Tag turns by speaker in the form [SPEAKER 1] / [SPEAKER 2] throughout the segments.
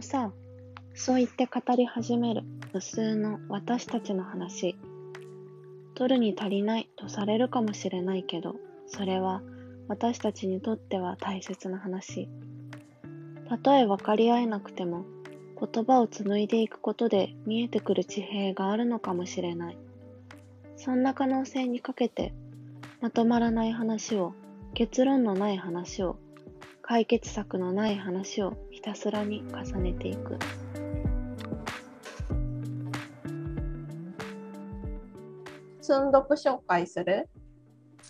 [SPEAKER 1] のさ、そう言って語り始める無数の私たちの話。取るに足りないとされるかもしれないけど、それは私たちにとっては大切な話。たとえ分かり合えなくても、言葉を紡いでいくことで見えてくる地平があるのかもしれない。そんな可能性にかけて、まとまらない話を、結論のない話を、解決策のない話をひたすらに重ねていく。
[SPEAKER 2] 積読紹介する？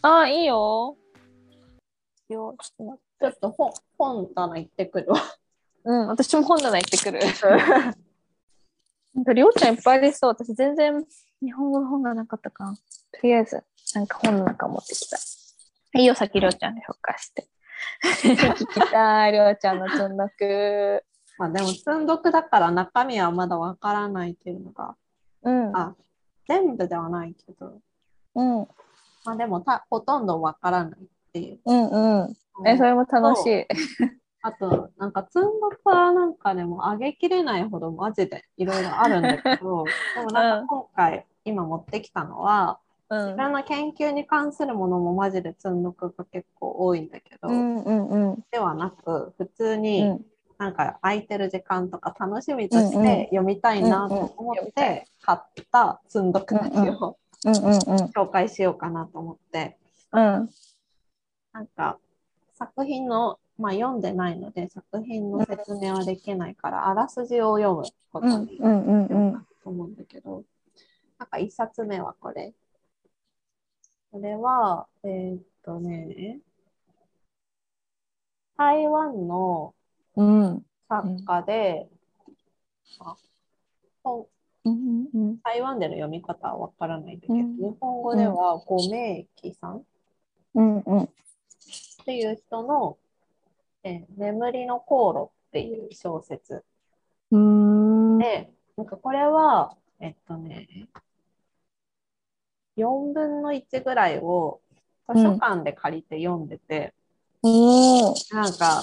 [SPEAKER 3] ああ、いいよ。よちょっと
[SPEAKER 2] ちょっと本本棚行ってくるわ。
[SPEAKER 3] うん、私も本棚行ってくる。なんか、りょうちゃんいっぱいでそう。私全然日本語の本がなかったから。とりあえず、なんか本の中持ってきた。いいよ、先りょうちゃんで紹介して。聞きたい、りょうちゃんの積んどく。
[SPEAKER 2] まあでも積読だから中身はまだわからないっていうのが、
[SPEAKER 3] うん。
[SPEAKER 2] あ、全部ではないけど、
[SPEAKER 3] うん。
[SPEAKER 2] まあでもたほとんどわからないっていう。
[SPEAKER 3] うんうん。え、それも楽しい。
[SPEAKER 2] あと、なんか、積んどくはなんかでも上げきれないほどマジでいろいろあるんだけど、でもなんか今回、今持ってきたのは、
[SPEAKER 3] うん
[SPEAKER 2] 自。分の研究に関するものもマジで積んどくが結構多いんだけど。ではなく、普通
[SPEAKER 3] う
[SPEAKER 2] に
[SPEAKER 3] ん
[SPEAKER 2] なんか空いてる時間とか楽しみとして読みたいなと思って買った積んどくたちを。紹介しようかなと思って、
[SPEAKER 3] うん。
[SPEAKER 2] なんか作品の、まあ読んでないので作品の説明はできないから、あらすじを読むこと
[SPEAKER 3] うん
[SPEAKER 2] に
[SPEAKER 3] うんうんうん。
[SPEAKER 2] と思うんだけど、なんか一冊目はこれ。これは、えーっとね、台湾の
[SPEAKER 3] うん。
[SPEAKER 2] 作家で、
[SPEAKER 3] うんうん
[SPEAKER 2] 台湾での読み方はわからないんだけど、
[SPEAKER 3] うん
[SPEAKER 2] 日本語ではご名記さん？っ
[SPEAKER 3] うんうん。
[SPEAKER 2] ていう人の、えー眠りの航路っていう小説
[SPEAKER 3] うん。
[SPEAKER 2] で、なんかこれは、えっとね、4分の1ぐらいを図書館で借りて読んでて、
[SPEAKER 3] おお。
[SPEAKER 2] なんか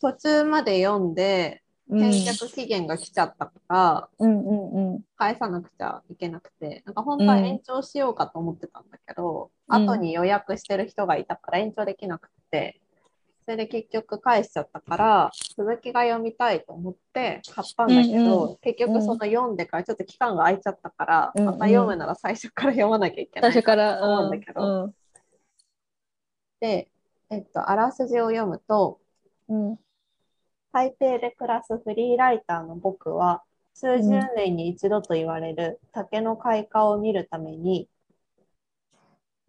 [SPEAKER 2] 途中まで読んで、
[SPEAKER 3] うん
[SPEAKER 2] 返却期限が来ちゃったから、
[SPEAKER 3] うんうんうん。
[SPEAKER 2] 返さなくちゃいけなくて、なんか本当は延長しようかと思ってたんだけど、
[SPEAKER 3] うん
[SPEAKER 2] 後に予約してる人がいたから延長できなくて、それで結局返しちゃったから、続きが読みたいと思って買ったんだけど、
[SPEAKER 3] うんう
[SPEAKER 2] 結局その読んでからちょっと期間が空いちゃったから、
[SPEAKER 3] うんうん。
[SPEAKER 2] また読むなら最初から読まなきゃいけない。と思うんだけど、
[SPEAKER 3] うん。
[SPEAKER 2] で、えっと、あらすじを読むと、
[SPEAKER 3] うん。
[SPEAKER 2] 台北で暮らすフリーライターの僕は、数十年に一度と言われる竹の開花を見るために、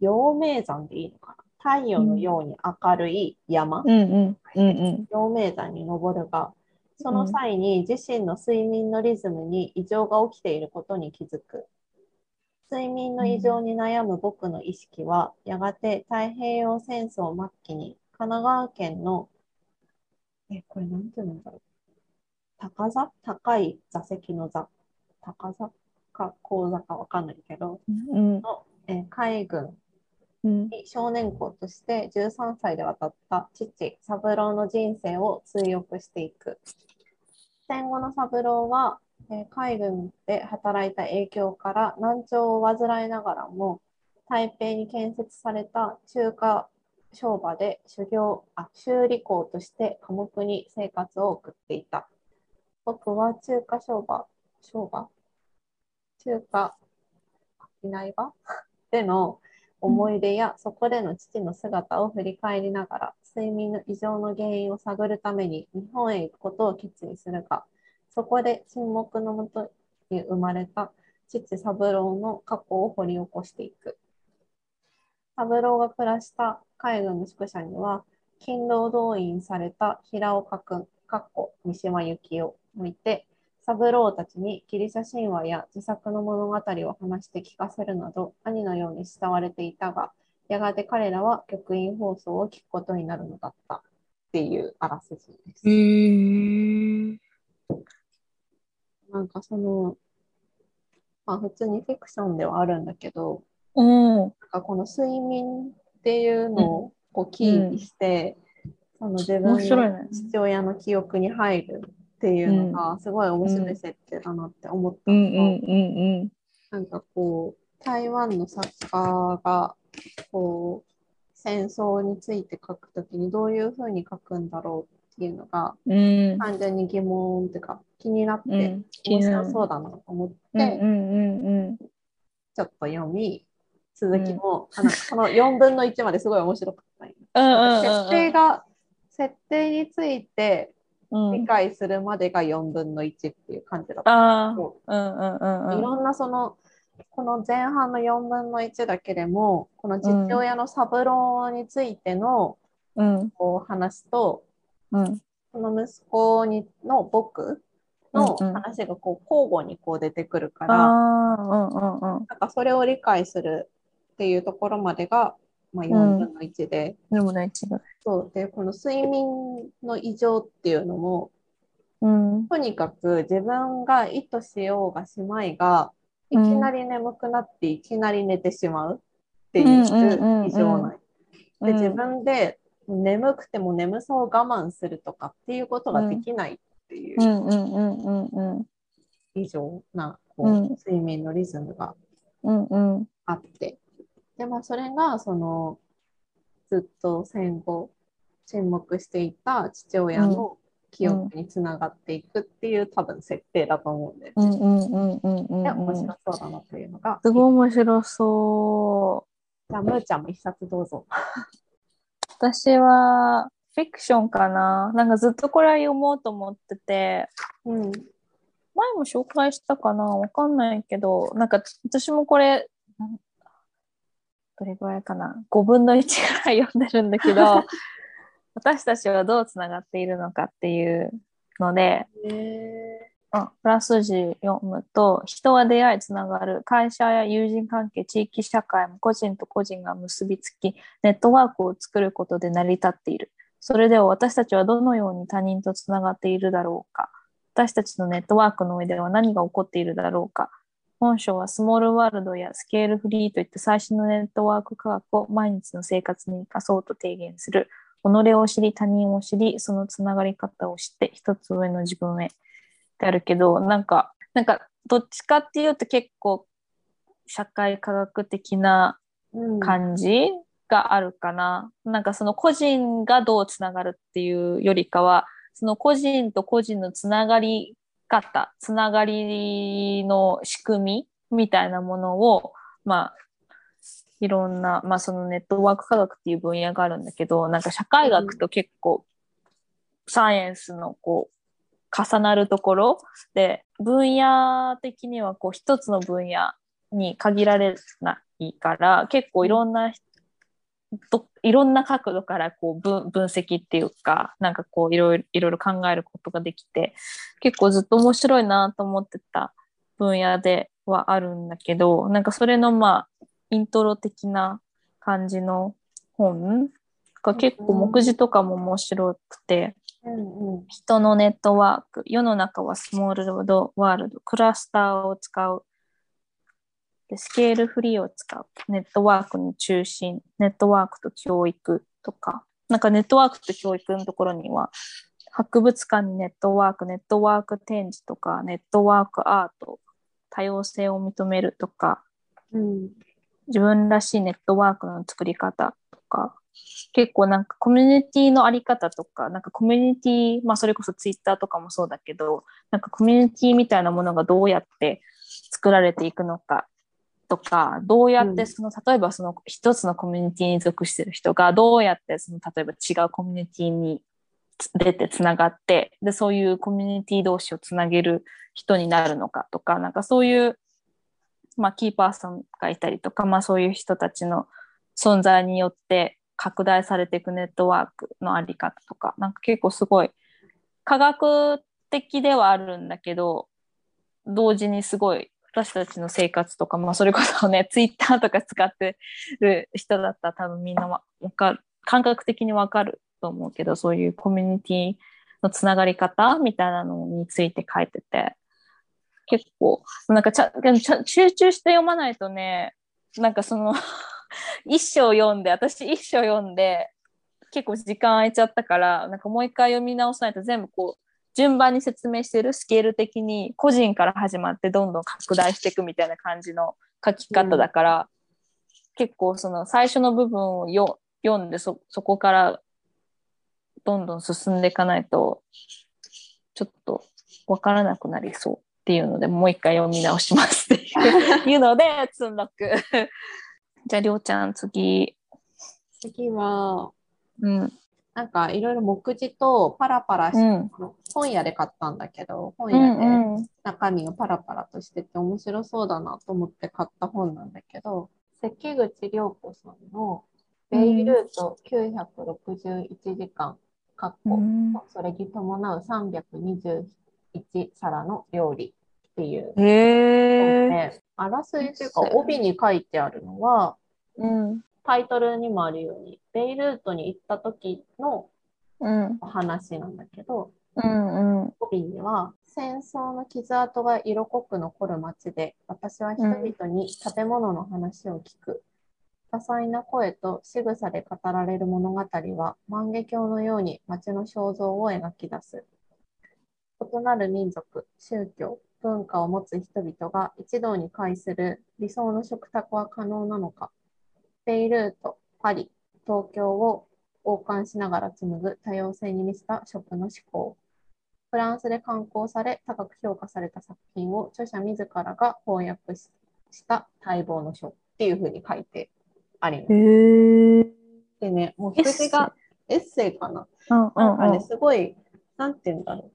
[SPEAKER 2] 陽明山でいいのかな？太陽のように明るい山、
[SPEAKER 3] うんうんうん
[SPEAKER 2] 陽明山に登るが、その際に自身の睡眠のリズムに異常が起きていることに気づく。睡眠の異常に悩む僕の意識は、やがて太平洋戦争末期に神奈川県の、え、これなんていうんだろう。高座？高い座席の座。高座か高座かわかんないけど、
[SPEAKER 3] うん
[SPEAKER 2] の、え海軍
[SPEAKER 3] うん
[SPEAKER 2] に少年校として13歳で渡った父、三郎の人生を追憶していく。戦後の三郎は、え海軍で働いた影響から難聴を患いながらも、台北に建設された中華商場で修行あ修理工として寡黙に生活を送っていた。僕は中華商場、商場？中華商い場？での思い出やそこでの父の姿を振り返りながら睡眠の異常の原因を探るために日本へ行くことを決意するがそこで沈黙のもとに生まれた父三郎の過去を掘り起こしていく。三郎が暮らした海軍の宿舎には勤労動員された平岡君かっこ三島由紀夫もいて三郎たちにギリシャ神話や自作の物語を話して聞かせるなど兄のように慕われていたが、やがて彼らは局員放送を聞くことになるのだったっていうあらすじです。
[SPEAKER 3] へ
[SPEAKER 2] なんかその、まあ普通にフィクションではあるんだけど、
[SPEAKER 3] うん
[SPEAKER 2] なんかこの睡眠っていうのをこうキーにして、その自分の父親の記憶に入るっていうのがすごい面白い設定だなって思った。
[SPEAKER 3] うん
[SPEAKER 2] のと、
[SPEAKER 3] うんうん
[SPEAKER 2] なんかこう台湾の作家がこう戦争について書くときにどういうふうに書くんだろうっていうのが
[SPEAKER 3] うん。うん。
[SPEAKER 2] 単純に疑問っていうか気になって
[SPEAKER 3] うん。
[SPEAKER 2] 面白そうだなと思って、
[SPEAKER 3] うんうんうんうん。
[SPEAKER 2] ちょっと読み続きも、あのこの4分の1まですごい面白かった設定が設定について
[SPEAKER 3] うん
[SPEAKER 2] 理解するまでが4分の1っていう感じだった。
[SPEAKER 3] ああ、
[SPEAKER 2] こ
[SPEAKER 3] うんうんうんうん。
[SPEAKER 2] ういろんなそのこの前半の4分の1だけでもこの父親の三郎についての
[SPEAKER 3] うん
[SPEAKER 2] こう話と、
[SPEAKER 3] うん
[SPEAKER 2] その息子にの僕の話がこう交互にこう出てくるから、
[SPEAKER 3] うんうん。
[SPEAKER 2] なんかそれを理解するっていうところまでが、まあ、4分の1で、
[SPEAKER 3] でもね、違う。
[SPEAKER 2] そうでこの睡眠の異常っていうのも
[SPEAKER 3] うん。
[SPEAKER 2] とにかく自分が意図しようがしまいがいきなり眠くなっていきなり寝てしまうっていう異常ない。で自分で眠くても眠さを我慢するとかっていうことができないっていう
[SPEAKER 3] うんうんうんうんうん。
[SPEAKER 2] 異常なこう、
[SPEAKER 3] うん
[SPEAKER 2] 睡眠のリズムが
[SPEAKER 3] うんうん。
[SPEAKER 2] あってでまあそれがそのずっと戦後沈黙していた父親の記憶につながっていくっていう、多分設定だと思うんで、
[SPEAKER 3] うんうんうんうんうん
[SPEAKER 2] で面
[SPEAKER 3] うん。
[SPEAKER 2] 白そうだなというのが、
[SPEAKER 3] すごい面白そ
[SPEAKER 2] じゃあむーちゃんも一冊どうぞ。
[SPEAKER 3] う。私は、フィクションかな。なんかずっとこれは読もうと思ってて、
[SPEAKER 2] うん
[SPEAKER 3] 前も紹介したかなわかんないけど、なんか私もこれ、どれぐらいかな ?5 分の1ぐらい読んでるんだけど、私たちはどうつながっているのかっていうので、
[SPEAKER 2] へ
[SPEAKER 3] あプラス字読むと、人は出会いつながる、会社や友人関係、地域社会も個人と個人が結びつき、ネットワークを作ることで成り立っている。それでは私たちはどのように他人とつながっているだろうか。私たちのネットワークの上では何が起こっているだろうか。本書はスモールワールドやスケールフリーといった最新のネットワーク科学を毎日の生活に生かそうと提言する。己を知り、他人を知り、そのつながり方を知って、一つ上の自分へ。ってあるけど、なんか、なんか、どっちかっていうと結構、社会科学的な
[SPEAKER 2] うん
[SPEAKER 3] 感じがあるかな。なんかその個人がどうつながるっていうよりかは、その個人と個人のつながり方、つながりの仕組みみたいなものを、まあ、いろんな、まあそのネットワーク科学っていう分野があるんだけど、なんか社会学と結構サイエンスのこう重なるところで、分野的にはこう一つの分野に限られないから、結構いろんな人どいろんな角度からこう分分析っていうか、なんかこういろいろいろいろ考えることができて、結構ずっと面白いなと思ってた分野ではあるんだけど、なんかそれのまあ、イントロ的な感じの本が結構目次とかも面白くて、
[SPEAKER 2] うんうん。
[SPEAKER 3] 人のネットワーク、世の中はスモールドワールド、クラスターを使う、でスケールフリーを使う、ネットワークの中心、ネットワークと教育とか、なんかネットワークと教育のところには、博物館にネットワーク、ネットワーク展示とか、ネットワークアート、多様性を認めるとか、
[SPEAKER 2] うん。
[SPEAKER 3] 自分らしいネットワークの作り方とか、結構なんかコミュニティのあり方とか、なんかコミュニティ、まあそれこそツイッターとかもそうだけど、なんかコミュニティみたいなものがどうやって作られていくのかとか、どうやってその、例えばその一つのコミュニティに属してる人がどうやってその、例えば違うコミュニティに出てつながって、で、そういうコミュニティ同士をつなげる人になるのかとか、なんかそういうまあ、キーパーソンがいたりとか、まあ、そういう人たちの存在によって拡大されていくネットワークのあり方とか、なんか結構すごい科学的ではあるんだけど、同時にすごい私たちの生活とか、まあ、それこそね、ツイッターとか使ってる人だったら多分みんなわかる、感覚的にわかると思うけど、そういうコミュニティのつながり方みたいなのについて書いてて、結構、なんかちゃ集中して読まないとね、なんかその 一章読んで、私一章読んで、結構時間空いちゃったから、なんかもう一回読み直さないと全部こう、順番に説明してるスケール的に個人から始まってどんどん拡大していくみたいな感じの書き方だから、結構その最初の部分をよ読んでそそこからどんどん進んでいかないとちょっとわからなくなりそうっていうのでもう一回読み直しますっていう ので積んどく。じゃありょうちゃん次。
[SPEAKER 2] 次は、
[SPEAKER 3] うん。
[SPEAKER 2] なんかいろいろ目次とパラパラし、
[SPEAKER 3] うん。
[SPEAKER 2] 本屋で買ったんだけど、本
[SPEAKER 3] う
[SPEAKER 2] 屋で。中身がパラパラとしてて面白そうだなと思って買った本なんだけど、関口涼子さんのベイルート961時間、かっこ
[SPEAKER 3] うん
[SPEAKER 2] それに伴う321皿の料理っていう
[SPEAKER 3] へえ。
[SPEAKER 2] 本で、あらすじというか帯に書いてあるのは、
[SPEAKER 3] うん。
[SPEAKER 2] タイトルにもあるように、ベイルートに行った時の
[SPEAKER 3] うん。
[SPEAKER 2] お話なんだけど、
[SPEAKER 3] うん。うん。
[SPEAKER 2] 帯には戦争の傷跡が色濃く残る街で私は人々に建物の話を聞く、多彩な声と仕草で語られる物語は万華鏡のように街の肖像を描き出す異なる民族宗教文化を持つ人々が一堂に会する理想の食卓は可能なのかベイルートパリ東京を王冠しながら紡ぐ多様性に満ちた食の思考フランスで刊行され、高く評価された作品を著者自らが翻訳しした待望の書っていうふうに書いてあります。でね、もう筆がエッセイかな。
[SPEAKER 3] うん
[SPEAKER 2] なんかね、
[SPEAKER 3] うん
[SPEAKER 2] すごい、なんて言うんだろう。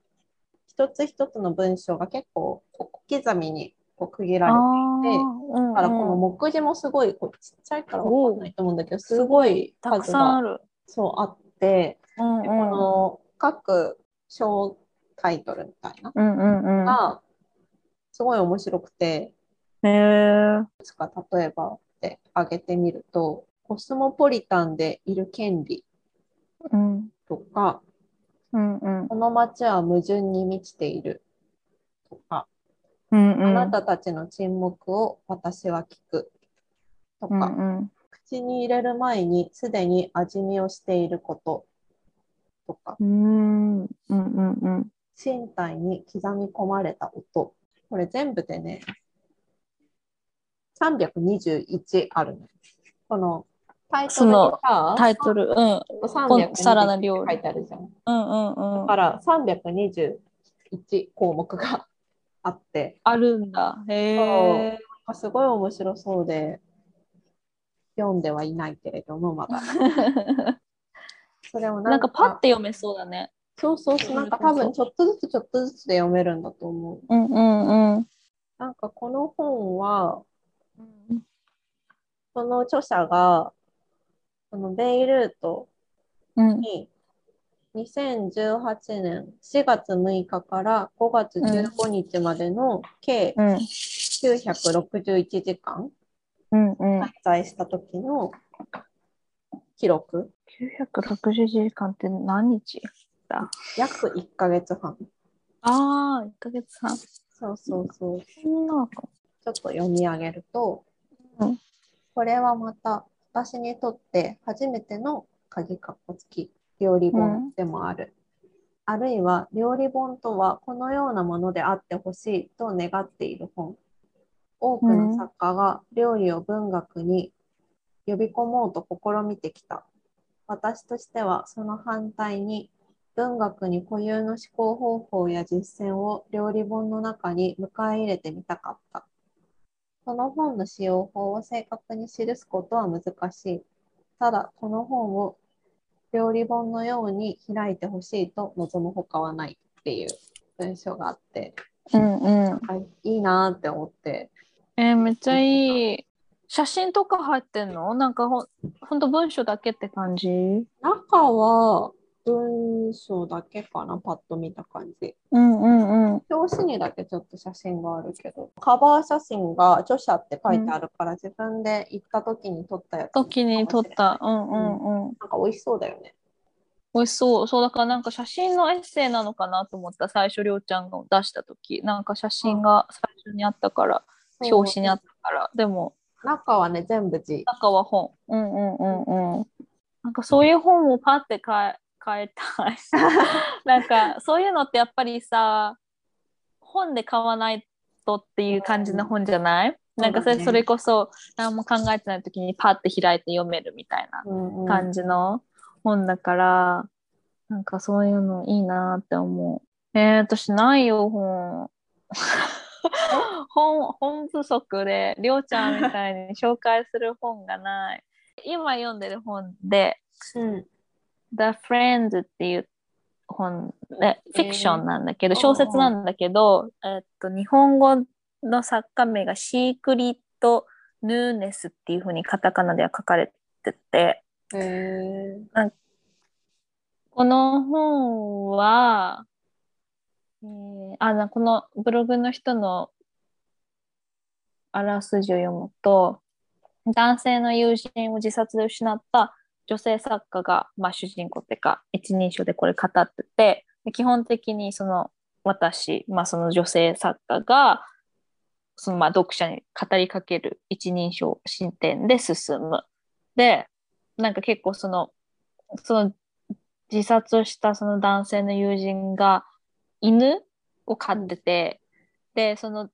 [SPEAKER 2] 一つ一つの文章が結構小刻みにこう区切られて、
[SPEAKER 3] うん。
[SPEAKER 2] だからこの目次もすごいこうちっちゃいからわかんないと思うんだけど、すごい
[SPEAKER 3] たく
[SPEAKER 2] 数が
[SPEAKER 3] さんある。
[SPEAKER 2] そうあって、
[SPEAKER 3] うん
[SPEAKER 2] でこの各小タイトルみたいな
[SPEAKER 3] うんうんうん。
[SPEAKER 2] がすごい面白くて。いくつか例えばで挙げてみると、コスモポリタンでいる権利
[SPEAKER 3] うん。
[SPEAKER 2] とか、
[SPEAKER 3] うんうん。
[SPEAKER 2] この街は矛盾に満ちているとか、
[SPEAKER 3] うんうん。
[SPEAKER 2] あなたたちの沈黙を私は聞くと
[SPEAKER 3] うん
[SPEAKER 2] か、
[SPEAKER 3] うん。
[SPEAKER 2] 口に入れる前にすでに味見をしていることとか、
[SPEAKER 3] うんうんうんうん。
[SPEAKER 2] 身体に刻み込まれた音。これ全部でね、321あるの。このタイトルにさ、
[SPEAKER 3] タイトル、うん。
[SPEAKER 2] 321
[SPEAKER 3] サラダ料理
[SPEAKER 2] 書いてあるじゃん。
[SPEAKER 3] うんうんうん
[SPEAKER 2] だか。ら321項目があって、
[SPEAKER 3] あるんだ。へえ。
[SPEAKER 2] すごい面白そうで、読んではいないけれども、まだ。それを
[SPEAKER 3] なんかパッて読めそうだね。
[SPEAKER 2] そうそうそう、なんか多分ちょっとずつちょっとずつで読めるんだと思う。
[SPEAKER 3] うんうんうん。
[SPEAKER 2] なんかこの本は、その著者が、そのベイルート
[SPEAKER 3] うん
[SPEAKER 2] に2018年4月6日から5月15日までの計
[SPEAKER 3] うん
[SPEAKER 2] 961時間。滞在した時の記録、
[SPEAKER 3] 960時間って何日
[SPEAKER 2] 約1ヶ月半。
[SPEAKER 3] ああ、1ヶ月半。
[SPEAKER 2] そうそうそう。ちょっと読み上げると、
[SPEAKER 3] うん
[SPEAKER 2] これはまた私にとって初めての鍵かっこ付き料理本でもある。あるいは料理本とはこのようなものであってほしいと願っている本。多くの作家が料理を文学に呼び込もうと試みてきた。私としてはその反対に文学に固有の思考方法や実践を料理本の中に迎え入れてみたかった。この本の使用法を正確に記すことは難しい。ただ、この本を料理本のように開いてほしいと望むほかはないっていう文章があって、
[SPEAKER 3] うんうん。
[SPEAKER 2] あいいなって思って。
[SPEAKER 3] えーめっちゃいい。写真とか入ってんの？なんかほんほんと文章だけって感じ？
[SPEAKER 2] 中は文章だけかな、パッと見た感じ。
[SPEAKER 3] うんうんうん。
[SPEAKER 2] 表紙にだけちょっと写真があるけど、カバー写真が著者って書いてあるから、自分で行った時に撮ったやつ。
[SPEAKER 3] 時に撮った。うんうんうん。
[SPEAKER 2] なんか美味しそうだよね。
[SPEAKER 3] 美味しそう。そう、だからなんか写真のエッセイなのかなと思った。最初、りょうちゃんが出した時なんか写真が最初にあったから、表紙にあったから。でも、
[SPEAKER 2] 中はね、全部字。
[SPEAKER 3] 中は本。うんうんうんうん。なんかそういう本をパって買買いたい。なんかそういうのってやっぱりさ本で買わないとっていう感じの本じゃない、
[SPEAKER 2] うん
[SPEAKER 3] なんかそれ,、
[SPEAKER 2] そ
[SPEAKER 3] れこそ何も考えてない時にパッて開いて読めるみたいな感じの本だから、なんかそういうのいいなって思う。えー、私ないよ本。本本不足でりょうちゃんみたいに紹介する本がない。今読んでる本で
[SPEAKER 2] うん。
[SPEAKER 3] The Friends っていう本でフィクションなんだけど、
[SPEAKER 2] えー
[SPEAKER 3] 小説なんだけど、えっと日本語の作家名がシークリット・ヌーネスっていうふうにカタカナでは書かれてて、
[SPEAKER 2] へえ。
[SPEAKER 3] この本は、えーあなこのブログの人のあらすじを読むと、男性の友人を自殺で失った女性作家が、まあ、主人公っていうか一人称でこれ語ってて基本的にその私、まあ、その女性作家がそのまあ読者に語りかける一人称進展で進む。でなんか結構そのその自殺をしたその男性の友人が犬を飼ってて、でその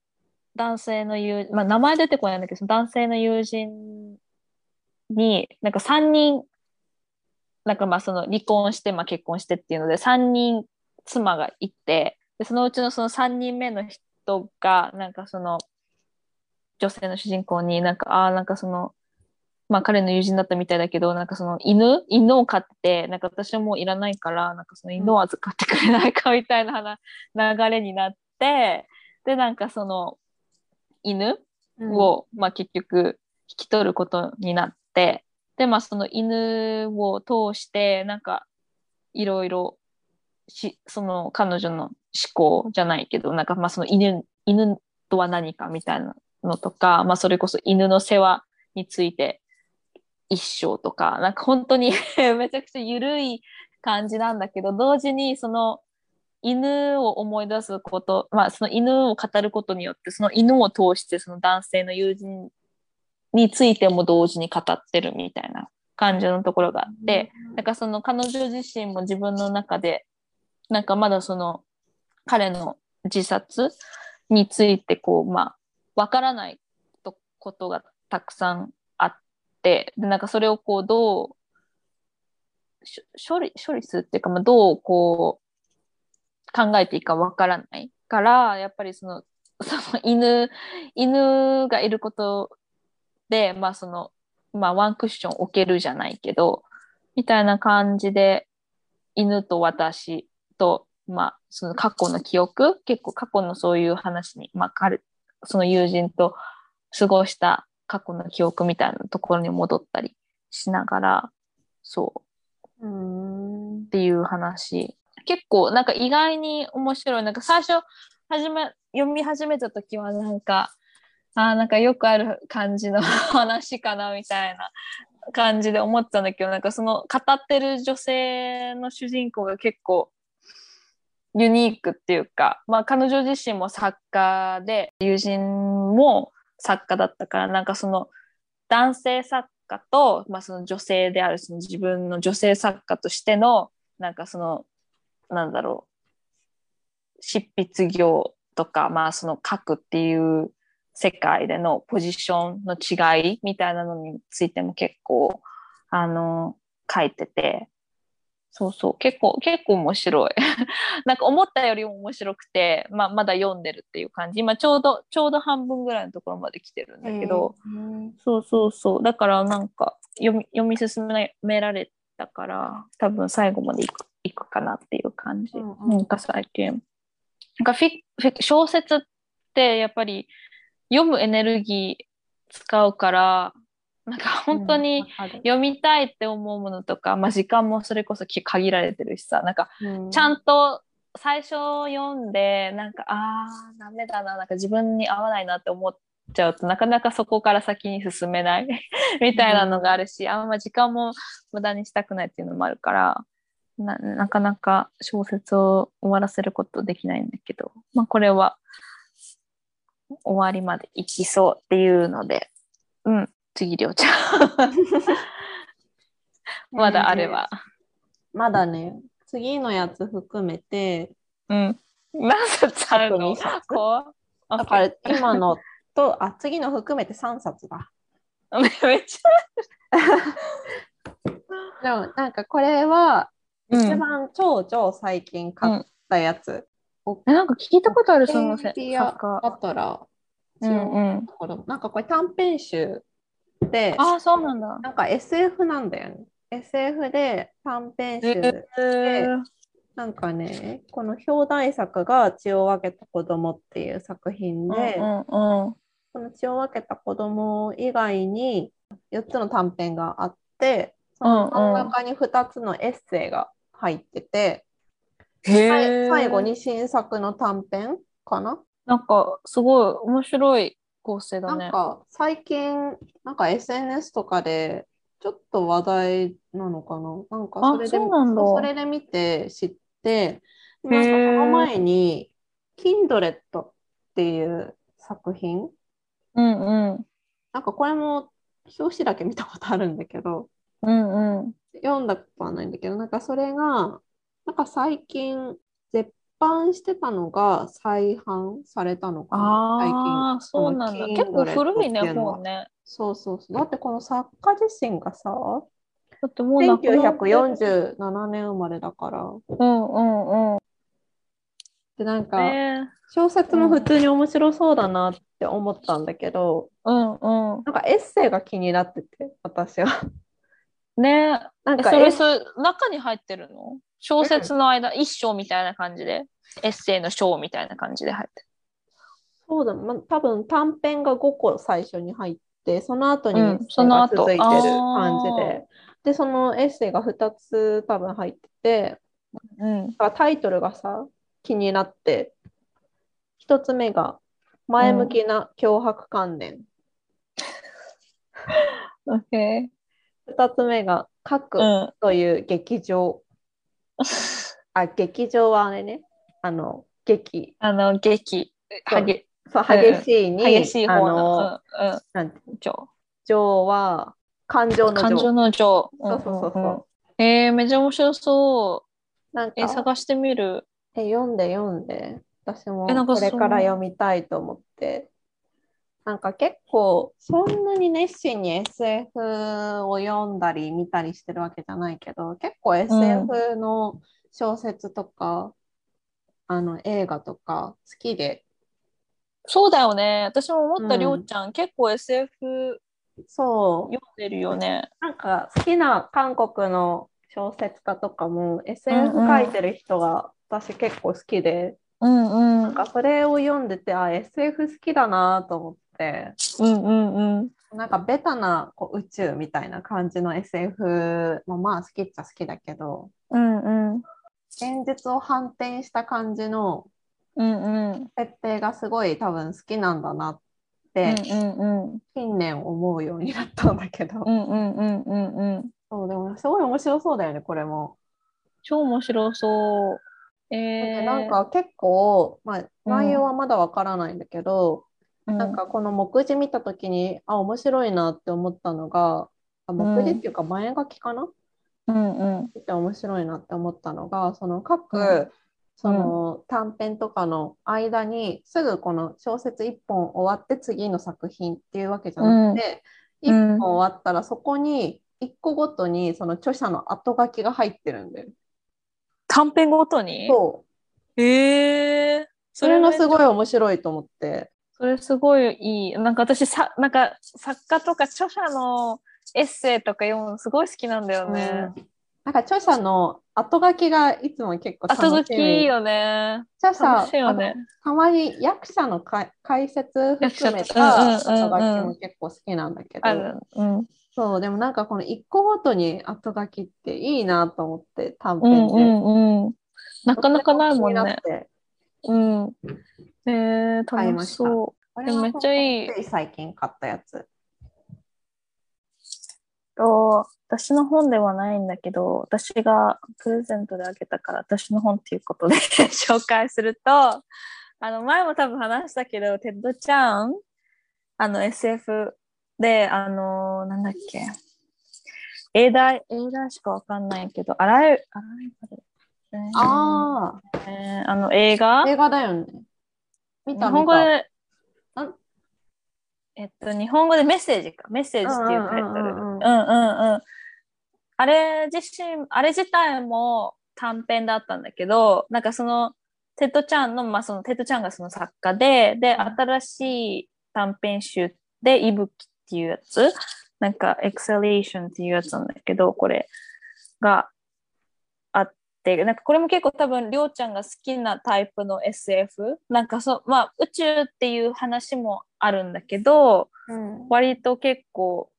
[SPEAKER 3] 男性の友まあ名前出てこないんだけどその男性の友人になんか3人なんかまあその離婚して、まあ、結婚してっていうので3人妻がいてでそのうちのその3人目の人がなんかその女性の主人公になんかああなんかそのまあ彼の友人だったみたいだけどなんかその犬犬を飼っててなんか私はもういらないからなんかその犬を預かってくれないかみたいな話流れになってでなんかその犬を、まあ、結局引き取ることになってでまあその犬を通してなんかいろいろしその彼女の思考じゃないけどなんかまあその犬犬とは何かみたいなのとか、まあ、それこそ犬の世話について一生とかなんか本当に めちゃくちゃ緩い感じなんだけど同時にその犬を思い出すこと、まあ、その犬を語ることによってその犬を通してその男性の友人についても同時に語ってるみたいな感じのところがあって、なんかその彼女自身も自分の中でなんかまだその彼の自殺についてこうまあわからないとことがたくさんあってでなんかそれをこうどうし処理処理するっていうか、まあ、どうこう考えていいかわからないからやっぱりその その犬犬がいることでまあそのまあワンクッション置けるじゃないけどみたいな感じで犬と私とまあその過去の記憶結構過去のそういう話にまあ彼その友人と過ごした過去の記憶みたいなところに戻ったりしながらそう。
[SPEAKER 2] うん。
[SPEAKER 3] っていう話。結構なんか意外に面白い。なんか最初始め読み始めた時はなんかあなんかよくある感じの 話かなみたいな感じで思ってたんだけどなんかその語ってる女性の主人公が結構ユニークっていうか、まあ、彼女自身も作家で友人も作家だったからなんかその男性作家と、まあ、その女性であるその自分の女性作家としてのなんかそのなんだろう執筆業とか、まあ、その書くっていう世界でのポジションの違いみたいなのについても結構あの書いてて。そうそう。結構結構面白い。なんか思ったよりも面白くて、まあ、まだ読んでるっていう感じ。今ちょうどちょうど半分ぐらいのところまで来てるんだけど、
[SPEAKER 2] うん。
[SPEAKER 3] そうそうそう。だからなんか読み読み進められたから、多分最後までいくいくかなっていう感じ。
[SPEAKER 2] うんうん。
[SPEAKER 3] なんか最近。なんかフィフィ小説ってやっぱり読むエネルギー使うから、なんか本当に読みたいって思うものとか、まあ時間もそれこそき限られてるしさ、なんか
[SPEAKER 2] うん。
[SPEAKER 3] ちゃんと最初読んで、なんか、あー、ダメだな、なんか自分に合わないなって思っちゃうとなかなかそこから先に進めない みたいなのがあるし、あんま時間も無駄にしたくないっていうのもあるからななかなか小説を終わらせることできないんだけど、まあ、これは終わりまでいきそうっていうので。うん。次りょうちゃん。まだあれば、
[SPEAKER 2] まだね、次のやつ含めて、
[SPEAKER 3] うん。何冊あるの？
[SPEAKER 2] だから今のと、あ、次の含めて3冊だ。
[SPEAKER 3] め めっち
[SPEAKER 2] でもなんかこれは一番超超最近買ったやつ。
[SPEAKER 3] えなんか聞いたことある、その作家
[SPEAKER 2] バトラー。
[SPEAKER 3] うんうん。
[SPEAKER 2] なんかこれ短編集で、
[SPEAKER 3] ああ、そうなんだ。
[SPEAKER 2] なんか SF なんだよね。SF で短編集。
[SPEAKER 3] えー
[SPEAKER 2] なんかね、この表題作が血を分けた子供っていう作品で、
[SPEAKER 3] うんうんうん。
[SPEAKER 2] この血を分けた子供以外に4つの短編があって、その真ん中に2つのエッセイが入ってて。最後に新作の短編かな？
[SPEAKER 3] なんか、すごい面白い構成だね。
[SPEAKER 2] なんか最近、なんか SNS とかでちょっと話題なのかな？なんか
[SPEAKER 3] あ
[SPEAKER 2] それで
[SPEAKER 3] そ
[SPEAKER 2] それで見て知って、なんかその前に Kindred っていう作品、
[SPEAKER 3] うんうん。
[SPEAKER 2] なんかこれも表紙だけ見たことあるんだけど、
[SPEAKER 3] うんうん。
[SPEAKER 2] 読んだことはないんだけど、なんかそれが、なんか最近絶版してたのが再販されたのかな、最近。
[SPEAKER 3] ああ、そうなんだ。結構古いね、本ね。
[SPEAKER 2] そうそうそう。だってこの作家自身がさ、
[SPEAKER 3] だってもうなくなって
[SPEAKER 2] 1947年生まれだから。
[SPEAKER 3] うんうんうん。
[SPEAKER 2] で、なんか、
[SPEAKER 3] えー
[SPEAKER 2] 小説も普通に面白そうだなって思ったんだけど、
[SPEAKER 3] うんうん。
[SPEAKER 2] なんかエッセイが気になってて、私は。
[SPEAKER 3] ね。
[SPEAKER 2] なん
[SPEAKER 3] え、それ、
[SPEAKER 2] か
[SPEAKER 3] それ、中に入ってるの？小説の間、一章みたいな感じで、エッセイの章みたいな感じで入って。る。
[SPEAKER 2] そうだ、ま、多分短編が5個最初に入って、その後に
[SPEAKER 3] うん
[SPEAKER 2] エッセイが
[SPEAKER 3] その後。
[SPEAKER 2] 続いてる感じ
[SPEAKER 3] あ
[SPEAKER 2] で、で、そのエッセイが2つ多分入ってて、
[SPEAKER 3] うん。
[SPEAKER 2] タイトルがさ、気になって、1つ目が、前向きな脅迫観念。
[SPEAKER 3] オッケ
[SPEAKER 2] 2つ目が、核
[SPEAKER 3] ー。うん。
[SPEAKER 2] という劇場。あ、劇場はあれね、あの、劇。
[SPEAKER 3] あの、劇。
[SPEAKER 2] そう
[SPEAKER 3] はげ
[SPEAKER 2] そう、
[SPEAKER 3] うん
[SPEAKER 2] 激しいに、
[SPEAKER 3] 激しい
[SPEAKER 2] あ
[SPEAKER 3] 方
[SPEAKER 2] の、
[SPEAKER 3] の、うんうん。
[SPEAKER 2] なんて、
[SPEAKER 3] 情。
[SPEAKER 2] 情は、感情の
[SPEAKER 3] 感情
[SPEAKER 2] 情。
[SPEAKER 3] の情。
[SPEAKER 2] そうそうそうそう。
[SPEAKER 3] んんんえー、めっちゃ面白そう。
[SPEAKER 2] なんか、
[SPEAKER 3] え、探してみる。
[SPEAKER 2] え、読んで読んで、私もこれから読みたいと思って。なんか結構、そんなに熱心に SF を読んだり見たりしてるわけじゃないけど、結構 SF の小説とか、あの映画とか好きで、
[SPEAKER 3] そうだよね。私も思った、
[SPEAKER 2] うん
[SPEAKER 3] りょうちゃん、結構 SF
[SPEAKER 2] そう、
[SPEAKER 3] 読んでるよね。
[SPEAKER 2] なんか好きな韓国の小説家とかも
[SPEAKER 3] うん
[SPEAKER 2] SF
[SPEAKER 3] うん
[SPEAKER 2] 書いてる人が私結構好きで、
[SPEAKER 3] うんうん。
[SPEAKER 2] なんかそれを読んでて、あ、SF 好きだなと思って、
[SPEAKER 3] うんうんうん。
[SPEAKER 2] なんかベタなこう宇宙みたいな感じの SF もまあ好きっちゃ好きだけど、
[SPEAKER 3] うんうん。
[SPEAKER 2] 現実を反転した感じの
[SPEAKER 3] うんうん。
[SPEAKER 2] 設定がすごい多分好きなんだなっ
[SPEAKER 3] う
[SPEAKER 2] て
[SPEAKER 3] んうんうん。
[SPEAKER 2] 近年思うようになったんだけど、
[SPEAKER 3] うんうんうんうんうん。
[SPEAKER 2] そうでもすごい面白そうだよね、これも。
[SPEAKER 3] 超面白そう。えー、
[SPEAKER 2] なんか結構、まあ、内容はまだわからないんだけど、
[SPEAKER 3] うん、
[SPEAKER 2] なんかこの目次見たときに、あ、面白いなって思ったのが、あ目次っていうか前書きかな、
[SPEAKER 3] うんうん。
[SPEAKER 2] 見て面白いなって思ったのが、その各、
[SPEAKER 3] うん
[SPEAKER 2] その短編とかの間にすぐこの小説1本終わって次の作品っていうわけじゃなくて、
[SPEAKER 3] うん
[SPEAKER 2] 1本終わったらそこに1個ごとにその著者の後書きが入ってるんだよ。
[SPEAKER 3] 短編ごとに？
[SPEAKER 2] そう。
[SPEAKER 3] えー、
[SPEAKER 2] それがすごい
[SPEAKER 3] い。
[SPEAKER 2] 面白いと思って。
[SPEAKER 3] それすごいいい。なんか私さ、なんか作家とか著者のエッセイとか読むのすごい好きなんだよね。
[SPEAKER 2] うんなんか著者の後書きがいつも結構楽しみ。
[SPEAKER 3] 後書きいいよね。
[SPEAKER 2] 著者
[SPEAKER 3] ね。
[SPEAKER 2] たまに役者のか解説含めた後書きも結構好きなんだけど、
[SPEAKER 3] ある。うん。
[SPEAKER 2] そう、でもなんかこの一個ごとに後書きっていいなと思って短編で。
[SPEAKER 3] うんうんうん。なかなかないもんねうん。えー、楽
[SPEAKER 2] し
[SPEAKER 3] そ
[SPEAKER 2] こ
[SPEAKER 3] でもめっちゃいい
[SPEAKER 2] 最近買ったやつ。
[SPEAKER 3] う。と私の本ではないんだけど、私がプレゼントであげたから、私の本っていうことで 紹介すると、あの、前も多分話したけど、テッド・チャン、あの、SF で、あの、なんだっけ、英題、英題しかわかんないけど、あらゆる、あらゆる、えー
[SPEAKER 2] あ
[SPEAKER 3] えーあの映画？
[SPEAKER 2] あ、映画だよね。見た見た。
[SPEAKER 3] 本語で
[SPEAKER 2] あ、
[SPEAKER 3] えっと、日本語でメッセージか。メッセージっていうタイトル。
[SPEAKER 2] うんうんうん。
[SPEAKER 3] あれ自身、あれ自体も短編だったんだけど、なんかその、テッド・チャンの、まあその、テッド・チャンがその作家で、で、新しい短編集で、いぶきっていうやつ、なんか、 Exhalation っていうやつなんだけど、これがあって、なんかこれも結構多分、りょうちゃんが好きなタイプの SF? なんかそう、まあ、宇宙っていう話もあるんだけど、
[SPEAKER 2] うん。
[SPEAKER 3] 割と結構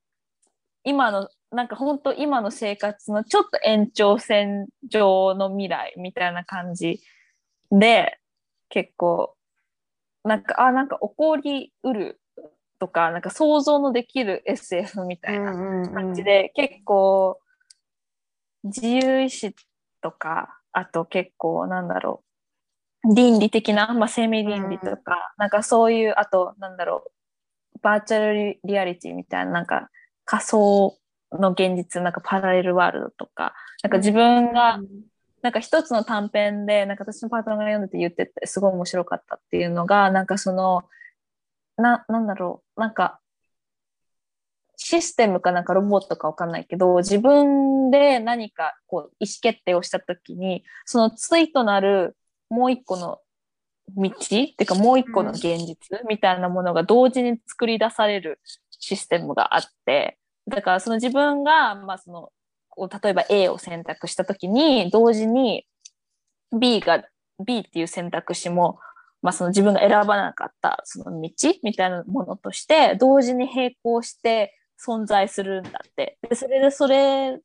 [SPEAKER 3] 今のなんか本当今の生活のちょっと延長線上の未来みたいな感じで結構なんかあなんか起こりうるとかなんか想像のできる SF みたいな感じで、結構自由意志とかあと結構なんだろう倫理的な、まあ、生命倫理とか、なんかそういうあとなんだろうバーチャルリアリティみたいななんか仮想の現実なんかパラレルワールドとかなんか自分がなんか一つの短編でなんか私のパートナーが読んでて言っててすごい面白かったっていうのがなんかそのななんだろうなんかシステムかなんかロボットかわかんないけど自分で何かこう意思決定をした時にその対となるもう一個の道っていうかもう一個の現実みたいなものが同時に作り出されるシステムがあってだからその自分が、まあ、そのこう例えば A を選択した時に同時に B が B っていう選択肢も、まあ、その自分が選ばなかったその道みたいなものとして同時に並行して存在するんだって。でそれでそれ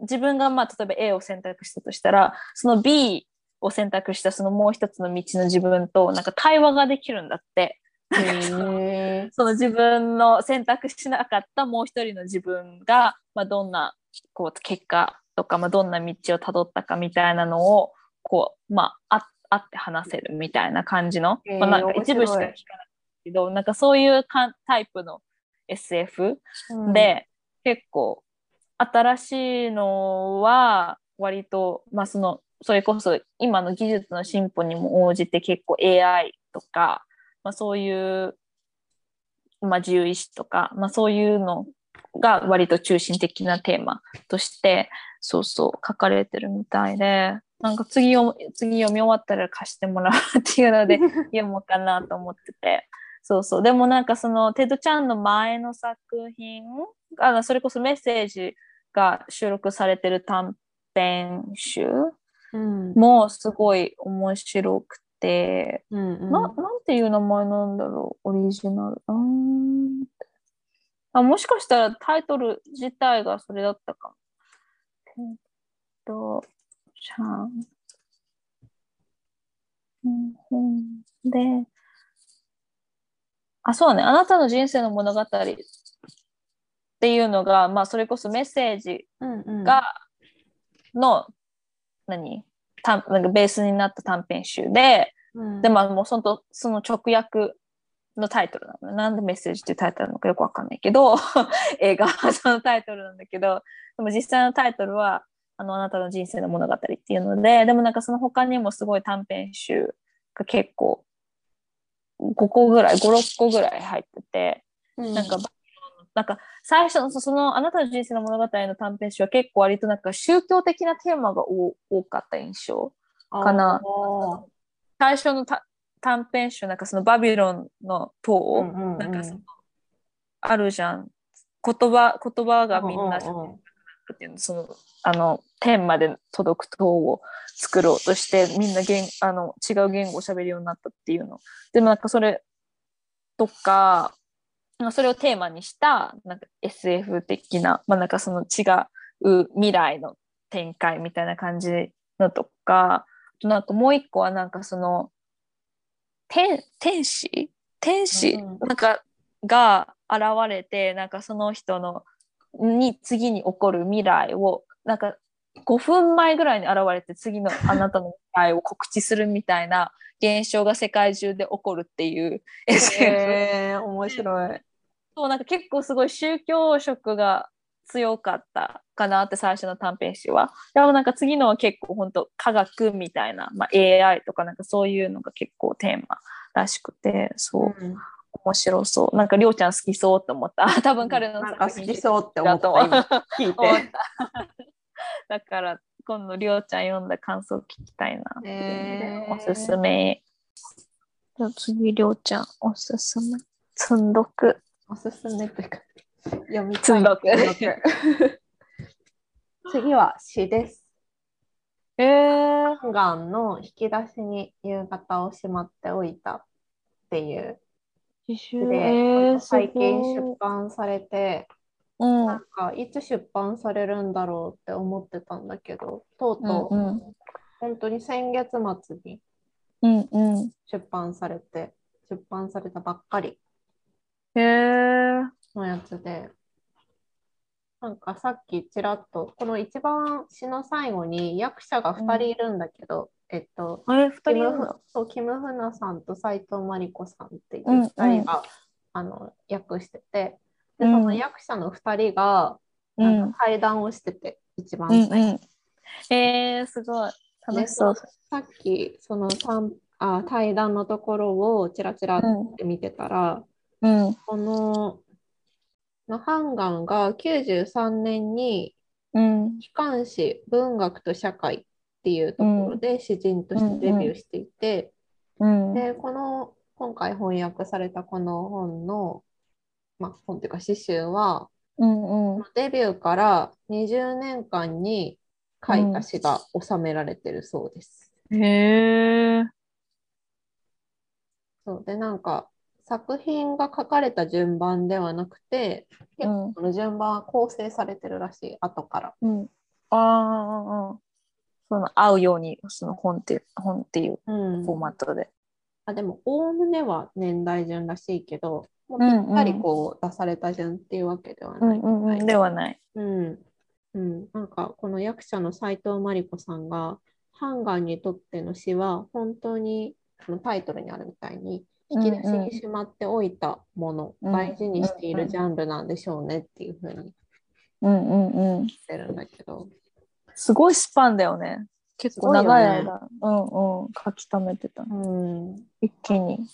[SPEAKER 3] 自分がまあ例えば A を選択したとしたらその B を選択したそのもう一つの道の自分となんか対話ができるんだって。
[SPEAKER 2] へ
[SPEAKER 3] その自分の選択しなかったもう一人の自分が、まあ、どんなこう結果とか、まあ、どんな道をたどったかみたいなのをこう、まあ、あ会って話せるみたいな感じの、まあ、なんか一部しか聞かないけどなんかそういうかタイプの SF
[SPEAKER 2] ー
[SPEAKER 3] で、結構新しいのは割と、まあ、そのそれこそ今の技術の進歩にも応じて結構 AI とか、まあ、そういう、まあ、自由意志とか、まあ、そういうのが割と中心的なテーマとしてそうそう書かれてるみたいでなんか次読む次読み終わったら貸してもらうっていうので 読もうかなと思ってて。そうそう。でもなんかその、テッド・チャンの前の作品、あのそれこそメッセージが収録されてる短編集
[SPEAKER 2] うん
[SPEAKER 3] もすごい面白くて、
[SPEAKER 2] うんうん
[SPEAKER 3] な、なんていう名前なんだろう、オリジナル。あもしかしたらタイトル自体がそれだったかも。テッド・チャン。うんで、あ、そうね。あなたの人生の物語っていうのが、まあ、それこそメッセージ
[SPEAKER 2] うんうん
[SPEAKER 3] が、の、何？たなんかベースになった短編集で、
[SPEAKER 2] うん
[SPEAKER 3] で、まあ、もうそのその直訳のタイトルなの。なんでメッセージっていうタイトルなのかよくわかんないけど、映画は そのタイトルなんだけど、でも実際のタイトルは、あの、あなたの人生の物語っていうので、でもなんかその他にもすごい短編集が結構、5個ぐらい、5、6個ぐらい入ってて、
[SPEAKER 2] うん。
[SPEAKER 3] なんか、なんか最初のそそのあなたの人生の物語の短編集は結構割となんか宗教的なテーマが多多かった印象。かな。最初のた短編集なんかそのバビロンの塔、なんかそのあるじゃん。言葉言葉がみんな
[SPEAKER 2] うんうんうん。
[SPEAKER 3] っていうのそのあの天まで届く塔を作ろうとしてみんな言あの違う言語を喋るようになったっていうの。でもなんかそれとかまあそれをテーマにしたなんか SF 的な,、まあ、なんかその違う未来の展開みたいな感じのとかあとなんかもう一個はなんかその天天使？天使、なんかが現れてなんかその人のに次に起こる未来をなんか5分前ぐらいに現れて次のあなたの未来を告知するみたいな現象が世界中で起こるっていう SF、
[SPEAKER 2] へー面白い。
[SPEAKER 3] そうなんか結構すごい宗教色が強かったかなって最初の短編集は。でもなんか次のは結構本当科学みたいな、まあ、AI とかなんかそういうのが結構テーマらしくて、そう、
[SPEAKER 2] うん
[SPEAKER 3] 面白そう。なんかりょうちゃん好きそうと思った。多分彼の
[SPEAKER 2] なんか好き
[SPEAKER 3] う
[SPEAKER 2] そうって思った聞いて。
[SPEAKER 3] た。だから今度りょうちゃん読んだ感想聞きたいなおすすめ。じゃあ次りょうちゃんおすすめ。積んどく。
[SPEAKER 2] おすすめというか、読み
[SPEAKER 3] んどく
[SPEAKER 2] 次は詩です。
[SPEAKER 3] えー、
[SPEAKER 2] ガンの引き出しに夕方をしまっておいたっていうで、
[SPEAKER 3] えー、
[SPEAKER 2] 最近出版されて、
[SPEAKER 3] うん
[SPEAKER 2] なんかいつ出版されるんだろうって思ってたんだけど、とうとう、
[SPEAKER 3] うんうん
[SPEAKER 2] 本当に先月末に。出版されて、出版されたばっかり。のやつで、なんかさっきちらっと、この一番詩の最後に役者が2人いるんだけど、えっと、
[SPEAKER 3] あれ、二
[SPEAKER 2] キムフ
[SPEAKER 3] 人。
[SPEAKER 2] そうキム・フナさんと斎藤真理子さんっていう
[SPEAKER 3] うんうん
[SPEAKER 2] 2人が、あの訳してて、で、
[SPEAKER 3] うん
[SPEAKER 2] その役者の2人が対談をしてて、一番
[SPEAKER 3] うん
[SPEAKER 2] 最初
[SPEAKER 3] うん。えー、すごい。楽しそう。
[SPEAKER 2] さっきその三あ対談のところをちらちらって見てたら、
[SPEAKER 3] うん。
[SPEAKER 2] こののハンガンが93年に
[SPEAKER 3] うん。
[SPEAKER 2] 機関誌「文学と社会」っていうところで詩人としてデビューしていて、
[SPEAKER 3] うん。
[SPEAKER 2] でこの今回翻訳されたこの本の、まあ、本っていうか詩集は
[SPEAKER 3] うんうん。
[SPEAKER 2] デビューから20年間に書いた詩が収められてるそうです。
[SPEAKER 3] へえ。
[SPEAKER 2] そうでなんか作品が書かれた順番ではなくて結構その順番は構成されてるらしい後から。
[SPEAKER 3] うん。ああ。その合うように、その本って、本っていう
[SPEAKER 2] うん
[SPEAKER 3] フォーマットで。
[SPEAKER 2] あでもおおむねは年代順らしいけどもうぴったりこう出された順っていうわけでは
[SPEAKER 3] う
[SPEAKER 2] ない
[SPEAKER 3] んうんうん。ではない。
[SPEAKER 2] うんうん、なんかこの役者の斎藤真理子さんがハンガンにとっての詩は本当にそのタイトルにあるみたいに引き出しにしまっておいたもの、
[SPEAKER 3] うん
[SPEAKER 2] 大事にしているジャンルなんでしょうねっていうふうに
[SPEAKER 3] うんうんうん。
[SPEAKER 2] 言ってるんだけど、
[SPEAKER 3] すごいスパンだよね。結構長い間、うんうん、書き溜めてた。
[SPEAKER 2] うん、
[SPEAKER 3] 一気に。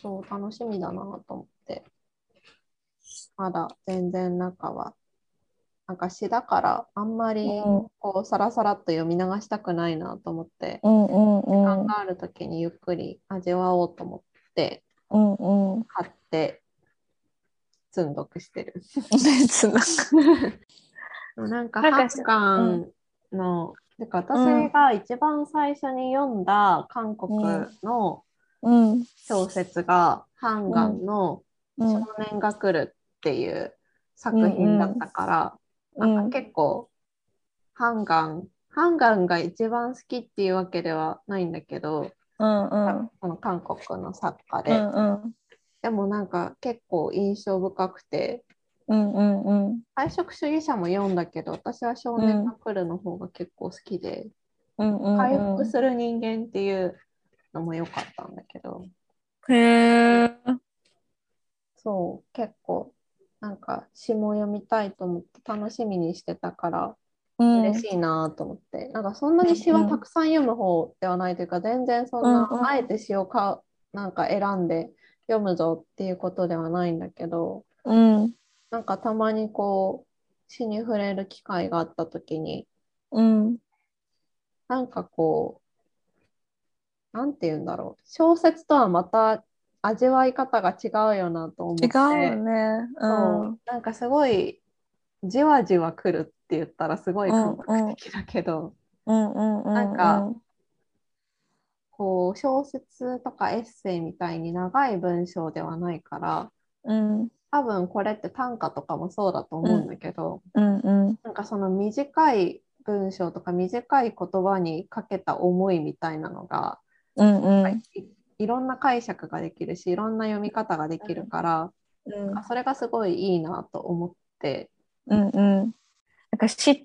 [SPEAKER 2] そう楽しみだなと思ってまだ全然中はなんか詩だからあんまり
[SPEAKER 3] うん
[SPEAKER 2] こうさらさらっと読み流したくないなと思って、
[SPEAKER 3] うんうん
[SPEAKER 2] 時間がある時にゆっくり味わおうと思って
[SPEAKER 3] うん。うんうん。
[SPEAKER 2] 買って積んどくしてる。
[SPEAKER 3] 別の。
[SPEAKER 2] でもなんか
[SPEAKER 3] なんか
[SPEAKER 2] ハッカンの、てか私が一番最初に読んだ韓国の
[SPEAKER 3] うん。
[SPEAKER 2] 小説が、ハンガンの
[SPEAKER 3] うん
[SPEAKER 2] 少年が来るっていう作品だったから、
[SPEAKER 3] うん
[SPEAKER 2] なんか結構ハンガン、ハンガンが一番好きっていうわけではないんだけど、
[SPEAKER 3] うんうん。
[SPEAKER 2] その韓国の作家
[SPEAKER 3] う
[SPEAKER 2] で、
[SPEAKER 3] んうん。
[SPEAKER 2] でもなんか結構印象深くて、
[SPEAKER 3] うんうんうん。
[SPEAKER 2] 菜食主義者も読んだけど、私は少年が来るの方が結構好きで、
[SPEAKER 3] うんうんうん。
[SPEAKER 2] 回復する人間っていうのも良かったんだけど、
[SPEAKER 3] へえ。
[SPEAKER 2] そう、結構なんか詩も読みたいと思って楽しみにしてたから
[SPEAKER 3] うん。
[SPEAKER 2] 嬉しいなと思って、なんかそんなに詩はたくさん読む方ではないというか、全然そんな
[SPEAKER 3] うんうん
[SPEAKER 2] あえて詩をかなんか選んで読むぞっていうことではないんだけど、
[SPEAKER 3] うん。
[SPEAKER 2] なんかたまにこう詩に触れる機会があった時に、
[SPEAKER 3] うん。
[SPEAKER 2] なんかこう、なんて言うんだろう。小説とはまた味わい方が違うよなと思って。
[SPEAKER 3] 違うよね。う。
[SPEAKER 2] そうんなんかすごい、じわじわ来るって言ったらすごい感覚的だけど、
[SPEAKER 3] うんうんうん。
[SPEAKER 2] なんかこう、小説とかエッセイみたいに長い文章ではないから、
[SPEAKER 3] うん。
[SPEAKER 2] 多分これって短歌とかもそうだと思うんだけど、
[SPEAKER 3] うんうん。
[SPEAKER 2] なんかその短い文章とか短い言葉にかけた思いみたいなのが、
[SPEAKER 3] うんうん。
[SPEAKER 2] いいろんな解釈ができるしいろんな読み方ができるから、
[SPEAKER 3] うん
[SPEAKER 2] それがすごいいいなと思って、
[SPEAKER 3] うんうん。なんか詩っ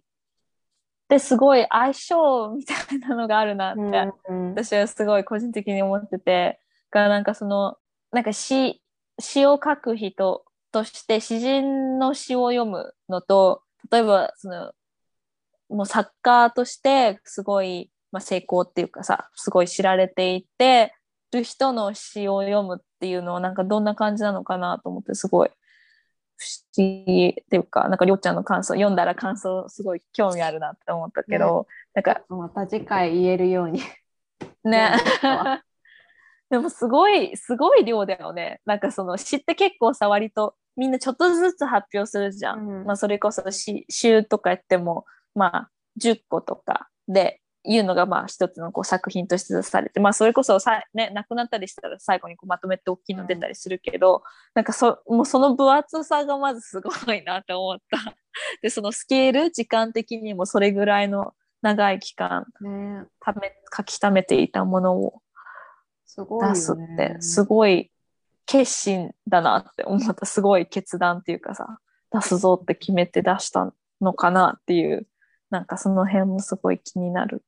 [SPEAKER 3] てすごい相性みたいなのがあるなって、
[SPEAKER 2] うん
[SPEAKER 3] 私はすごい個人的に思ってて、がなんかその、なんか詩、詩を書く人として詩人の詩を読むのと、例えばそのもう作家としてすごい、まあ、成功っていうかさすごい知られていてる人の詩を読むっていうのはなんかどんな感じなのかなと思ってすごい不思議っていうかなんかりょうちゃんの感想読んだら感想すごい興味あるなって思ったけど、なんか
[SPEAKER 2] また次回言えるように。
[SPEAKER 3] ね。でもすごいすごい量だよね。なんかその詩って結構さ割とみんなちょっとずつ発表するじゃん、
[SPEAKER 2] うん
[SPEAKER 3] まあそれこそ詩集とかやってもまあ10個とかでいうのがまあ一つのこう作品として出されてまあそれこそさ、ね、亡くなったりしたら最後にこうまとめて大きいの出たりするけど、なんかそもうその分厚さがまずすごいなって思った。でそのスケール時間的にもそれぐらいの長い期間
[SPEAKER 2] ね
[SPEAKER 3] ため書き溜めていたものを
[SPEAKER 2] すごいよね。
[SPEAKER 3] 出すってすごい決心だなって思ったすごい決断っていうかさ出すぞって決めて出したのかなっていうなんかその辺もすごい気になる。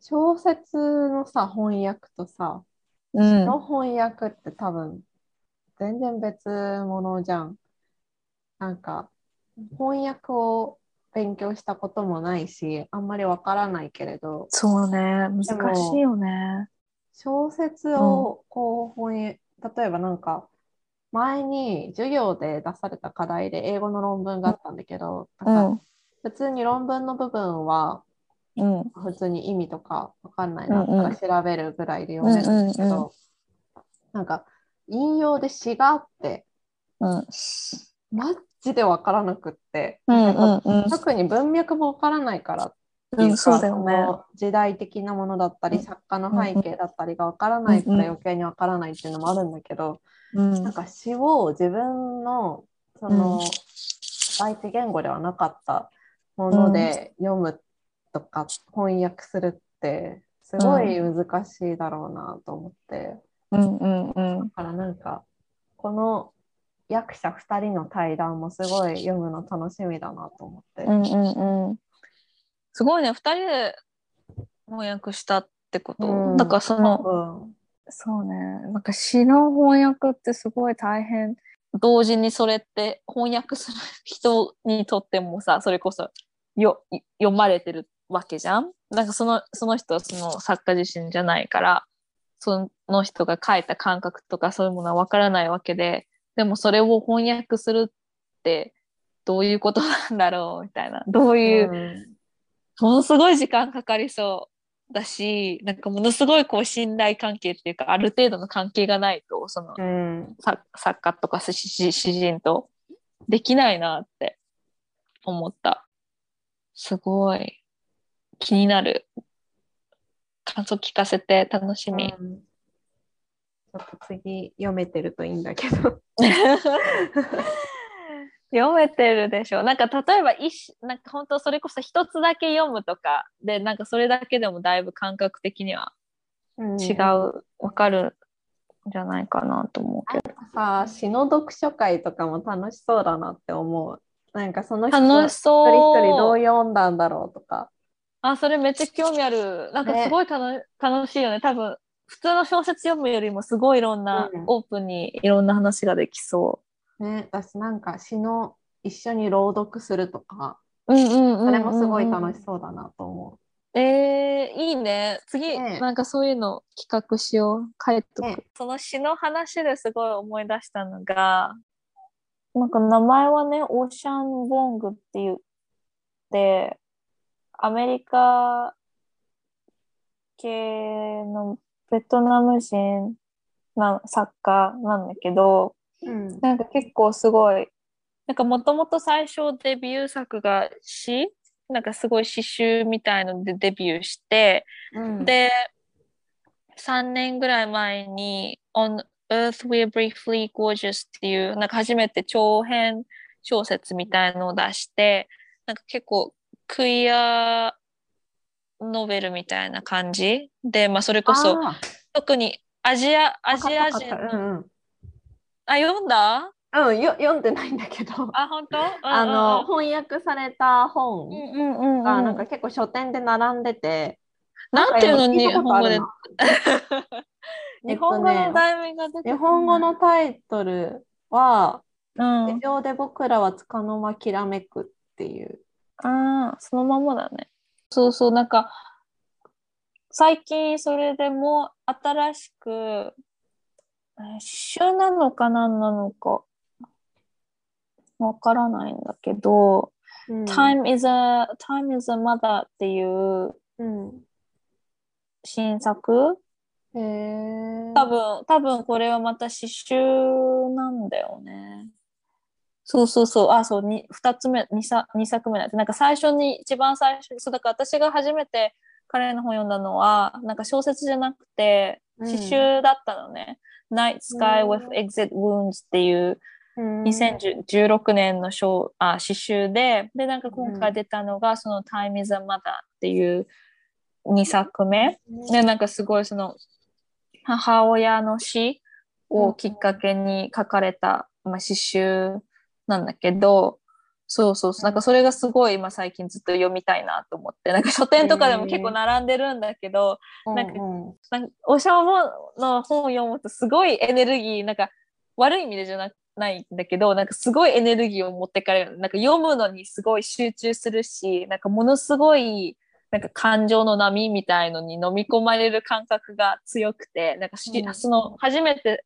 [SPEAKER 2] 小説のさ、翻訳とさ、
[SPEAKER 3] うん、
[SPEAKER 2] の翻訳って多分全然別物じゃん。なんか翻訳を勉強したこともないし、あんまりわからないけれど、
[SPEAKER 3] そうね難しいよね。
[SPEAKER 2] 小説をこう翻訳、例えばなんか前に授業で出された課題で英語の論文があったんだけど、
[SPEAKER 3] う
[SPEAKER 2] なんか
[SPEAKER 3] ん。
[SPEAKER 2] 普通に論文の部分は
[SPEAKER 3] うん。
[SPEAKER 2] 普通に意味とかわかんないなとか調べるぐらいで読めるんだけ
[SPEAKER 3] うんうん
[SPEAKER 2] ど、なんか引用で詩があって、
[SPEAKER 3] うん。
[SPEAKER 2] マジでわからなくって、
[SPEAKER 3] うん
[SPEAKER 2] なんか
[SPEAKER 3] うんうん。
[SPEAKER 2] 特に文脈もわからないからっていう
[SPEAKER 3] んそうだよね。
[SPEAKER 2] 時代的なものだったり、
[SPEAKER 3] うん。
[SPEAKER 2] 作家の背景だったりがわからないから余計にわからないっていうのもあるんだけど、
[SPEAKER 3] うん。
[SPEAKER 2] なんか詩を自分のその
[SPEAKER 3] うん。
[SPEAKER 2] 第一言語ではなかったもので読むとか翻訳するってすごい難しいだろうなと思って、
[SPEAKER 3] うんうんうん。
[SPEAKER 2] だからなんかこの役者2人の対談もすごい読むの楽しみだなと思って。
[SPEAKER 3] うんうんうんすごいね。2人で翻訳したってこと、
[SPEAKER 2] うん。
[SPEAKER 3] だからその
[SPEAKER 2] うん。
[SPEAKER 3] そうね。なんか詩の翻訳ってすごい大変。同時にそれって翻訳する人にとってもさ、それこそよ読まれてるわけじゃん？なんかそのその人はその作家自身じゃないから、その人が書いた感覚とかそういうものはわからないわけで、でもそれを翻訳するってどういうことなんだろう？みたいな。どういう、
[SPEAKER 2] うん
[SPEAKER 3] ものすごい時間かかりそうだし、なんかものすごいこう信頼関係っていうか、ある程度の関係がないと、その
[SPEAKER 2] うん
[SPEAKER 3] 作作家とか詩人とできないなって思った。すごい気になる。感想聞かせて楽しみ。
[SPEAKER 2] うんちょっと次読めてるといいんだけど。
[SPEAKER 3] 読めてるでしょなんか例えば一なんか本当それこそ一つだけ読むとかでなんかそれだけでもだいぶ感覚的には違う、わかるんじゃないかなと思うけど。
[SPEAKER 2] さ詩の読書会とかも楽しそうだなって思う。なんかその人
[SPEAKER 3] 楽しそう。
[SPEAKER 2] 一人一人どう読んだんだろうとか。
[SPEAKER 3] あ、それめっちゃ興味ある。なんかすごい楽,、楽しいよね。多分、普通の小説読むよりもすごいいろんな、
[SPEAKER 2] うん
[SPEAKER 3] オープンにいろんな話ができそ
[SPEAKER 2] ね、私なんか詩の一緒に朗読するとか、
[SPEAKER 3] う。うんうんうんうんうん
[SPEAKER 2] それもすごい楽しそうだなと思
[SPEAKER 3] えー、いいね。次、
[SPEAKER 2] ね
[SPEAKER 3] なんかそういうの企画しよう。書いとく。
[SPEAKER 2] ね
[SPEAKER 3] その詩の話ですごい思い出したのが、なんか名前はね、オーシャン・ボングって言って、アメリカ系のベトナム人な作家なんだけど、
[SPEAKER 2] う。うん。
[SPEAKER 3] なんか結構すごい、なんかもともと最初デビュー作が詩？なんかすごい詩集みたいのでデビューして、
[SPEAKER 2] うん、
[SPEAKER 3] で、3年ぐらい前に On Earth We're Briefly Gorgeous っていう、なんか初めて長編小説みたいのを出して、なんか結構クイアノベルみたいな感じで、まあそれこそ
[SPEAKER 2] あ
[SPEAKER 3] 特にアジア、ア
[SPEAKER 2] ー
[SPEAKER 3] ジア人の、
[SPEAKER 2] っ
[SPEAKER 3] あ、読んだ？
[SPEAKER 2] たうんよ読んでないんだけど、
[SPEAKER 3] あ、本当？
[SPEAKER 2] あの、翻訳された本。がなんか結構書店で並んでて、
[SPEAKER 3] なんていうの日本語で。日本語の題名が出て
[SPEAKER 2] 日本語のタイトルは、
[SPEAKER 3] うん。
[SPEAKER 2] 地上で僕らはつかの間きらめくっていう。
[SPEAKER 3] ああ、そのままだね。そうそう、なんか、最近それでも新しく、えー詩集なのか何なのか、わからないんだけど、
[SPEAKER 2] うん、
[SPEAKER 3] Time is a, Time is a Mother っていう
[SPEAKER 2] うん。
[SPEAKER 3] 新作
[SPEAKER 2] へえ。
[SPEAKER 3] 多分、多分これはまた詩集なんだよね。そうそうそう。あ、そう、に二つ目、二作二作目なんて、なんか最初に、一番最初に、そう、だから私が初めて彼の本読んだのは、なんか小説じゃなくて、
[SPEAKER 2] うん。
[SPEAKER 3] 詩集だったのね。Night Sky
[SPEAKER 2] うん。
[SPEAKER 3] With Exit Wounds っていう
[SPEAKER 2] うん、
[SPEAKER 3] 2016年の小あ詩集で、で、なんか今回出たのが、その Time is a Mother っていう2作目。で、なんかすごいその母親の死をきっかけに書かれた、まあ、詩集なんだけど、そうそうそう、なんかそれがすごい今最近ずっと読みたいなと思って、なんか書店とかでも結構並んでるんだけど、なんか
[SPEAKER 2] うん。
[SPEAKER 3] なんかおしゃもの本を読むとすごいエネルギー、なんか悪い意味でじゃなないんだけど、なんかすごいエネルギーを持ってかれる。なんか読むのにすごい集中するし、なんかものすごいなんか感情の波みたいのに飲み込まれる感覚が強くて、なんかし、
[SPEAKER 2] うん。
[SPEAKER 3] その初めて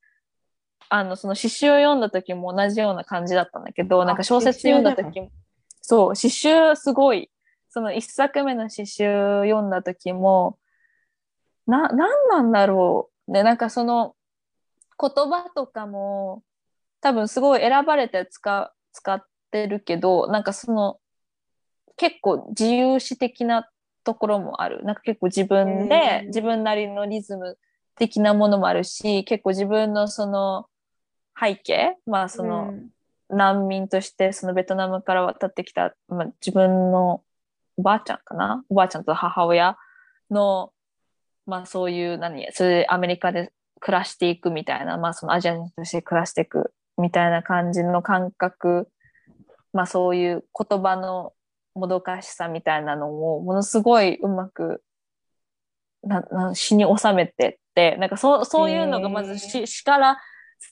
[SPEAKER 3] あのその詩集を読んだ時も同じような感じだったんだけど、なんか小説読んだ時も、そう、詩集すごい、その一作目の詩集読んだ時も、な、なんなんだろう。で、なんかその言葉とかも多分すごい選ばれて使使ってるけど、なんかその結構自由詩的なところもある。なんか結構自分
[SPEAKER 2] へ
[SPEAKER 3] で
[SPEAKER 2] ー
[SPEAKER 3] 自分なりのリズム的なものもあるし、結構自分のその背景、まあその、
[SPEAKER 2] うん。
[SPEAKER 3] 難民としてそのベトナムから渡ってきた、まあ、自分のおばあちゃんかな？おばあちゃんと母親の、まあそういう何？それでアメリカで暮らしていくみたいな、まあそのアジア人として暮らしていくみたいな感じの感覚、まあそういう言葉のもどかしさみたいなのをものすごいうまくなな詩に収めてって、なんかそうそういうのがまず詩詩から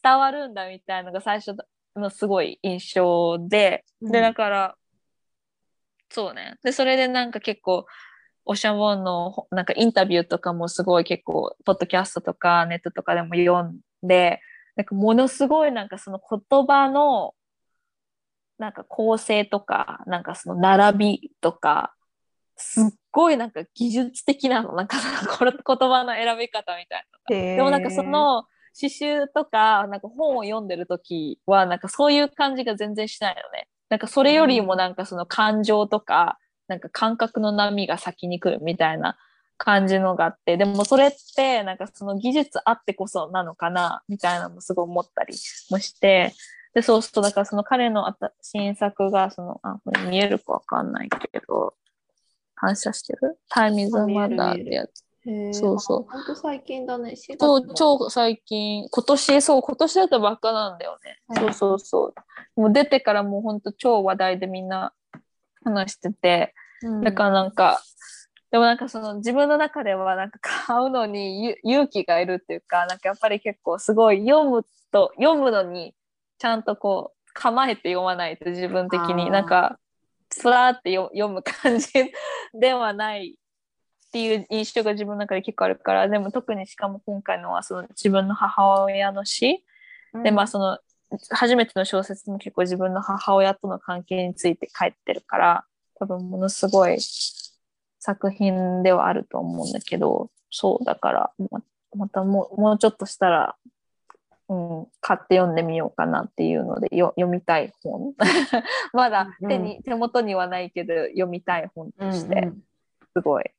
[SPEAKER 3] 伝わるんだみたいなのが最初のすごい印象で、
[SPEAKER 2] うん。
[SPEAKER 3] でだからそうね。でそれでなんか結構オシャンウォンのほなんかインタビューとかもすごい結構ポッドキャストとかネットとかでも読んでなんかものすごいなんかその言葉のなんか構成とかなんかその並びとかすっごいなんか技術的なの。なんか言葉の選び方みたいなでもなんかその詩集とかなんか本を読んでる時はなんかそういう感じが全然しないのね。なんかそれよりもなんかその感情とか、なんか感覚の波が先に来るみたいな感じのがあって、でもそれってなんかその技術あってこそなのかなみたいなのもすごい思ったりもして、で、そうするとだからその彼のあた新作がその、あ、これ見えるかわかんないけど、反射してる？タイミングマダーってやつ。そうそう
[SPEAKER 2] あ。本当最近だね。4月
[SPEAKER 3] そう
[SPEAKER 2] の
[SPEAKER 3] 超最近、今年、そう、今年だったばっかなんだよね。
[SPEAKER 2] はい
[SPEAKER 3] そうそうそう。もう出てからもう本当超話題でみんな話してて、
[SPEAKER 2] うん
[SPEAKER 3] だからなんか、でもなんかその自分の中ではなんか買うのにゆ勇気がいるっていうか、なんかやっぱり結構すごい読むと、読むのにちゃんとこう構えて読まないと自分的になんか、つらーってよ読む感じではないっていう印象が自分の中で結構あるから、でも特にしかも今回のはその自分の母親の死、でまあその初めての小説も結構自分の母親との関係について書いてるから多分ものすごい作品ではあると思うんだけどそうだからままたもうもうちょっとしたら、うん、買って読んでみようかなっていうのでよ読みたい本。まだ手に、手元にはないけど読みたい本として
[SPEAKER 2] うんうん。
[SPEAKER 3] すごい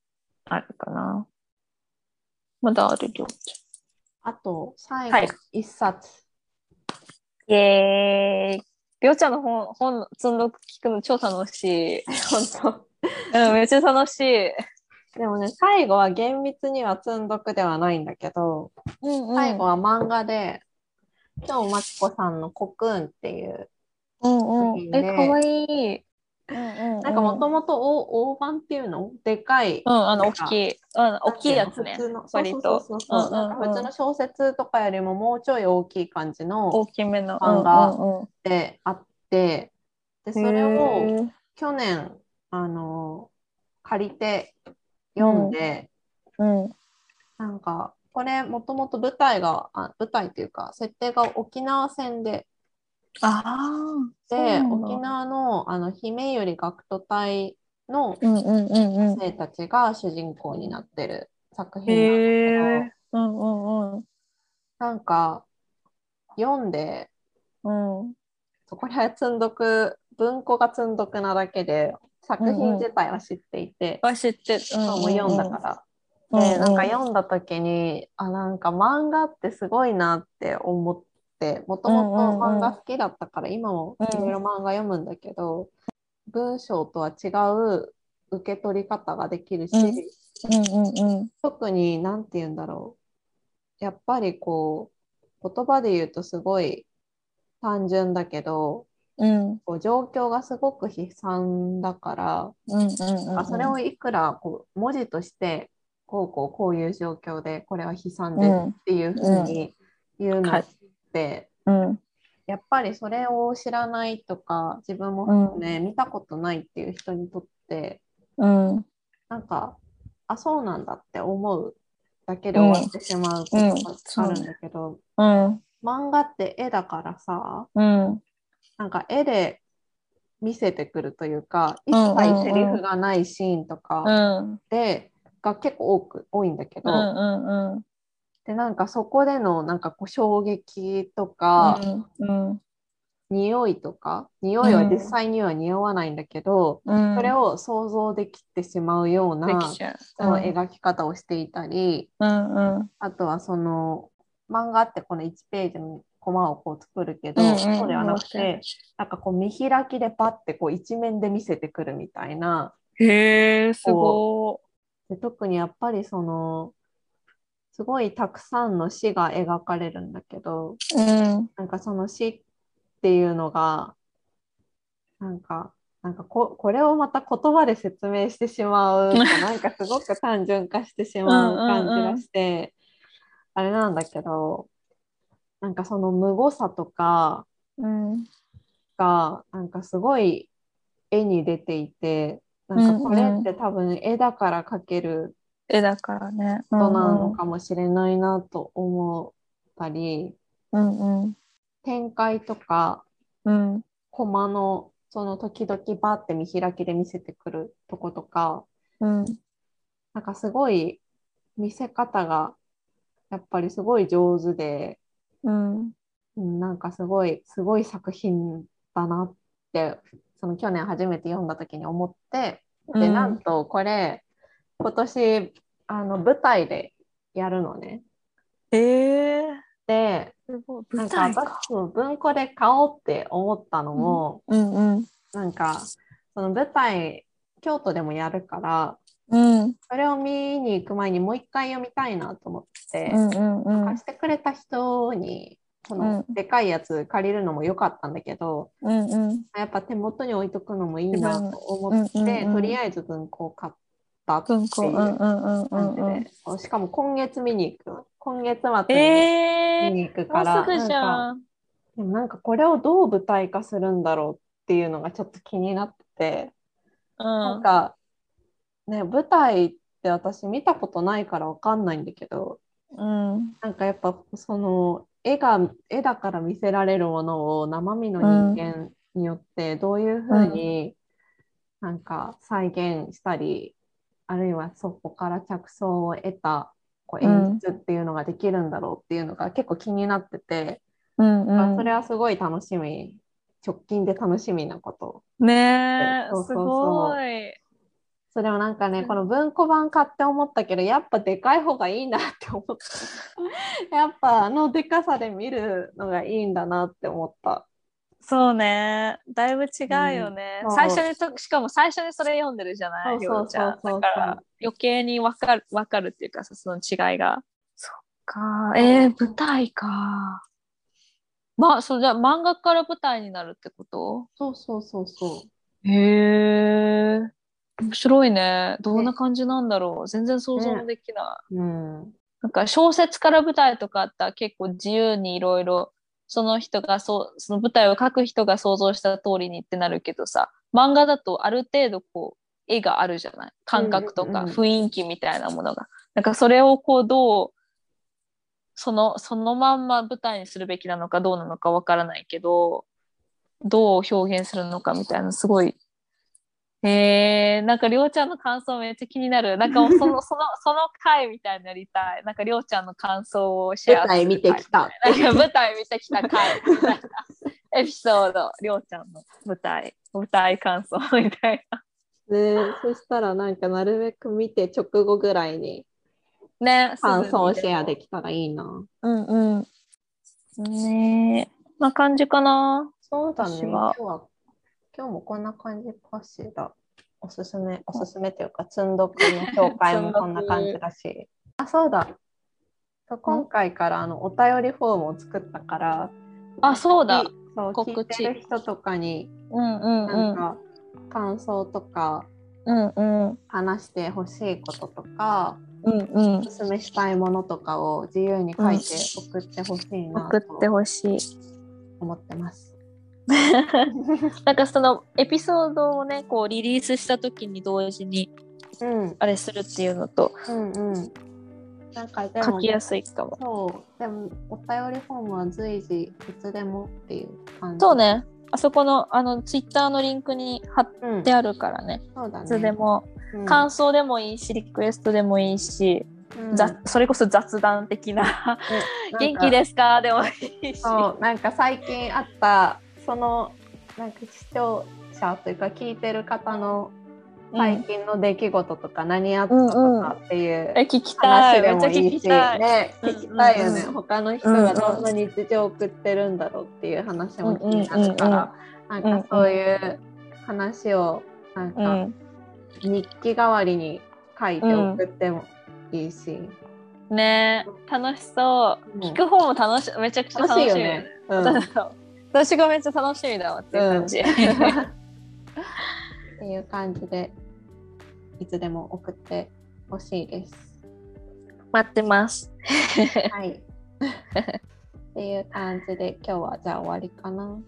[SPEAKER 3] あるかな。まだあるよ。
[SPEAKER 2] あと、最
[SPEAKER 3] はい
[SPEAKER 2] 後、一冊。
[SPEAKER 3] イエーイ。りょうちゃんの本、本、積んどく聞くの超楽しい。
[SPEAKER 2] 本
[SPEAKER 3] うん、めっちゃ楽しい。
[SPEAKER 2] 当。でもね、最後は厳密には積んどくではないんだけど、
[SPEAKER 3] うんうん、
[SPEAKER 2] 最後は漫画で、今日まちこさんのコクーンっていう、
[SPEAKER 3] うんうん。え、かわいい。うんうん、
[SPEAKER 2] なんかもともと大大判っていうの？でかい。
[SPEAKER 3] うん、あの、大きい。うん、大きいやつね
[SPEAKER 2] 普通の。
[SPEAKER 3] 割と。
[SPEAKER 2] 普通の小説とかよりももうちょい大きい感じの
[SPEAKER 3] 大きめの。
[SPEAKER 2] 漫画
[SPEAKER 3] うんうん
[SPEAKER 2] であって、で、それ
[SPEAKER 3] うん、
[SPEAKER 2] を去年、あの、借りて読んで、
[SPEAKER 3] うん。
[SPEAKER 2] なんかこれもともと舞台があ舞台っていうか設定が沖縄戦で。で沖縄のあの姫より学徒隊の
[SPEAKER 3] うんうんうんうん。
[SPEAKER 2] 生たちが主人公になってる作品なんだ
[SPEAKER 3] へ
[SPEAKER 2] けど、
[SPEAKER 3] え。うんうんうん。
[SPEAKER 2] なんか読んで
[SPEAKER 3] うん。
[SPEAKER 2] そこら積んどく文庫が積んどくなだけで作品自体は知っていて、
[SPEAKER 3] は知ってる。うん
[SPEAKER 2] もう読んだから。
[SPEAKER 3] うん
[SPEAKER 2] で、なんか
[SPEAKER 3] うん
[SPEAKER 2] 読んだ時に、あ、なんか漫画ってすごいなって思って、もともと漫画好きだったから、今もいろいろ漫画読むんだけど、文章とは違う受け取り方ができるし。特に何て言うんだろう。やっぱりこう、言葉で言うとすごい単純だけど、
[SPEAKER 3] うん
[SPEAKER 2] こう状況がすごく悲惨だから。あそれをいくらこう文字としてこうこうこういう状況でこれは悲惨で
[SPEAKER 3] うん
[SPEAKER 2] っていうふうに言うのって、
[SPEAKER 3] うん。
[SPEAKER 2] やっぱりそれを知らないとか自分も含め見たことないっていう人にとって
[SPEAKER 3] うん。
[SPEAKER 2] なんかあそうなんだって思うだけで終わってしまうことがあるんだけど、
[SPEAKER 3] うん。
[SPEAKER 2] 漫画って絵だからさ
[SPEAKER 3] うん。
[SPEAKER 2] なんか絵で見せてくるというか一
[SPEAKER 3] うんうんうん。
[SPEAKER 2] 切セリフがないシーンとか、
[SPEAKER 3] うん。
[SPEAKER 2] でが結構多く多いんだけど、
[SPEAKER 3] うんうんうん
[SPEAKER 2] でなんかそこでのなんかこう衝撃とか、
[SPEAKER 3] うん
[SPEAKER 2] 匂いとか匂いは実際には匂わないんだけど、
[SPEAKER 3] うん。
[SPEAKER 2] それを想像できてしまうような、
[SPEAKER 3] う。
[SPEAKER 2] その描き方をしていたり、
[SPEAKER 3] うんうん。
[SPEAKER 2] あとはその漫画ってこの1ページのコマをこう作るけど、
[SPEAKER 3] うんうん。
[SPEAKER 2] そうではなくてなんかこう見開きでパッてこう一面で見せてくるみたいな
[SPEAKER 3] へえ、すご
[SPEAKER 2] で特にやっぱりそのすごいたくさんの詩が描かれるんだけど
[SPEAKER 3] い。うん。
[SPEAKER 2] なんかその詩っていうのがなんかなんかここれをまた言葉で説明してしまうとなんかすごく単純化してしまう感じがしてあれなんだけどなんかその無誤さとか
[SPEAKER 3] うん。
[SPEAKER 2] がなんかすごい絵に出ていてなんかこれって多分絵だから描ける
[SPEAKER 3] 絵だからね。
[SPEAKER 2] ことなのかもしれないなと思ったり、
[SPEAKER 3] うんうん。
[SPEAKER 2] 展開とか
[SPEAKER 3] うん。
[SPEAKER 2] コマのその時々バーって見開きで見せてくるとことか
[SPEAKER 3] うん。
[SPEAKER 2] なんかすごい見せ方がやっぱりすごい上手で、
[SPEAKER 3] うん。
[SPEAKER 2] うんなんかすごいすごい作品だなってその去年初めて読んだ時に思ってでなんとこれ今年あの舞台でやるのね。
[SPEAKER 3] ええ。
[SPEAKER 2] で文庫で買おうって思ったのも、
[SPEAKER 3] うんうん。
[SPEAKER 2] なんかその舞台京都でもやるから
[SPEAKER 3] うん。
[SPEAKER 2] それを見に行く前にもう一回読みたいなと思って、
[SPEAKER 3] うんうんうん
[SPEAKER 2] 貸してくれた人にこの
[SPEAKER 3] うん
[SPEAKER 2] でかいやつ借りるのも良かったんだけど、
[SPEAKER 3] うんうん。
[SPEAKER 2] やっぱ手元に置いとくのもいいなと思って、
[SPEAKER 3] うんうんうん
[SPEAKER 2] とりあえず文庫を買ったってう
[SPEAKER 3] うんうんうんう
[SPEAKER 2] 感じで、
[SPEAKER 3] んうん。
[SPEAKER 2] そうしかも今月見に行く今月末に
[SPEAKER 3] ええ。
[SPEAKER 2] 見に行く
[SPEAKER 3] も
[SPEAKER 2] から、
[SPEAKER 3] うすぐじゃ
[SPEAKER 2] なんか
[SPEAKER 3] ん。
[SPEAKER 2] でもなんかこれをどう舞台化するんだろうっていうのがちょっと気になってて、
[SPEAKER 3] うん。
[SPEAKER 2] なんかね舞台って私見たことないからわかんないんだけど
[SPEAKER 3] うん。
[SPEAKER 2] なんかやっぱその絵が絵だから見せられるものを生身の人間によってどういうふうになんか再現したり、あるいはそこから着想を得たこう演出っていうのができるんだろうっていうのが結構気になってて、
[SPEAKER 3] うんうん。
[SPEAKER 2] それはすごい楽しみ直近で楽しみなこと
[SPEAKER 3] ねすごい。
[SPEAKER 2] それをなんかね、
[SPEAKER 3] うん
[SPEAKER 2] この文庫版買って思ったけど、やっぱでかい方がいいなって思った。やっぱあのでかさで見るのがいいんだなって思った。
[SPEAKER 3] そうね。だいぶ違うよね。
[SPEAKER 2] うん
[SPEAKER 3] 最初にと、しかも最初にそれ読んでるじゃない、
[SPEAKER 2] そうそう
[SPEAKER 3] だから余計にわかる、わかるっていうかさ、その違いが。そっか。えー、舞台か。まあ、そうじゃあ漫画から舞台になるってこと？
[SPEAKER 2] そうそうそうそう。
[SPEAKER 3] へえ。面白いね。どんな感じなんだろう。全然想像もできない。
[SPEAKER 2] うん。
[SPEAKER 3] なんか小説から舞台とかあったら結構自由にいろいろその人がそうその舞台を書く人が想像した通りにってなるけどさ漫画だとある程度こう絵があるじゃない？感覚とか
[SPEAKER 2] うんうんうん
[SPEAKER 3] 雰囲気みたいなものが。なんかそれをこうどうそのそのまんま舞台にするべきなのかどうなのかわからないけどどう表現するのかみたいなすごい。えー、なんかりょうちゃんの感想めっちゃ気になる。なんかその そのその回みたいになりたい。なんかりょうちゃんの感想をシェアする回
[SPEAKER 2] 舞台見てきた
[SPEAKER 3] なんか舞台見てきた回みたいなエピソード、りょうちゃんの舞台、舞台感想みたいな。
[SPEAKER 2] ねそしたらなんかなるべく見て直後ぐらいに
[SPEAKER 3] ね、
[SPEAKER 2] 感想をシェア
[SPEAKER 3] で
[SPEAKER 2] できたらいいな。
[SPEAKER 3] うんうん。ねえ、な感じかな。
[SPEAKER 2] そうだね。今日は、今日もこんな感じかしら。おすすめ、おすすめっていうか、積んどくの紹介も こんな感じだし。あ、そうだ。今回からあのお便りフォームを作ったから、
[SPEAKER 3] あ、そうだ。
[SPEAKER 2] そう
[SPEAKER 3] 告知
[SPEAKER 2] 聞いてる人とかに、
[SPEAKER 3] うんうんうん。
[SPEAKER 2] なんか、感想とか、
[SPEAKER 3] うんうん。
[SPEAKER 2] 話してほしいこととか、
[SPEAKER 3] うんうん
[SPEAKER 2] お。すすめしたいものとかを自由に書いて送ってほしいな
[SPEAKER 3] 送って
[SPEAKER 2] と
[SPEAKER 3] ほしい。
[SPEAKER 2] 思ってます。
[SPEAKER 3] なんかそのエピソードをね、こうリリースした時に同時に
[SPEAKER 2] うん、
[SPEAKER 3] あれするっていうのと
[SPEAKER 2] うん、うん。なんかでも
[SPEAKER 3] 書き、やすいかも。
[SPEAKER 2] そう、でもお便りフォームは随時いつでもっていう感じ。
[SPEAKER 3] そう。ね。あそこのあのツイッターのリンクに貼っ
[SPEAKER 2] うん、
[SPEAKER 3] てあるからね。
[SPEAKER 2] そうだね。
[SPEAKER 3] いつでも、
[SPEAKER 2] うん、
[SPEAKER 3] 感想でもいいし、リクエストでもいいし、
[SPEAKER 2] うん
[SPEAKER 3] ざそれこそ雑談的な、
[SPEAKER 2] ね
[SPEAKER 3] 元気ですか？でもいいし。
[SPEAKER 2] そう、なんか最近あった、その、なんか視聴者というか聞いてる方の最近の出来事とか何あったとかっていう
[SPEAKER 3] え、聞きたい。
[SPEAKER 2] 話でもいいし、
[SPEAKER 3] 聞きたい。
[SPEAKER 2] ね、
[SPEAKER 3] うん
[SPEAKER 2] 聞きたいよね、
[SPEAKER 3] うん
[SPEAKER 2] 他の人がどんな日常を送ってるんだろうっていう話も気になるから、なんかそういう話をなん
[SPEAKER 3] う
[SPEAKER 2] か
[SPEAKER 3] ん。
[SPEAKER 2] 日記代わりに書いて送ってもいいし、
[SPEAKER 3] ね楽しそう。
[SPEAKER 2] うん
[SPEAKER 3] 聞く方も楽しめちゃくちゃ楽しみ。
[SPEAKER 2] 楽しいよね。うん
[SPEAKER 3] 私がめっちゃ楽しみだわっていう感じ。
[SPEAKER 2] っていう感じでいつでも送ってほしいです。
[SPEAKER 3] 待ってます。
[SPEAKER 2] はい。っていう感じで今日はじゃあ終わりかな。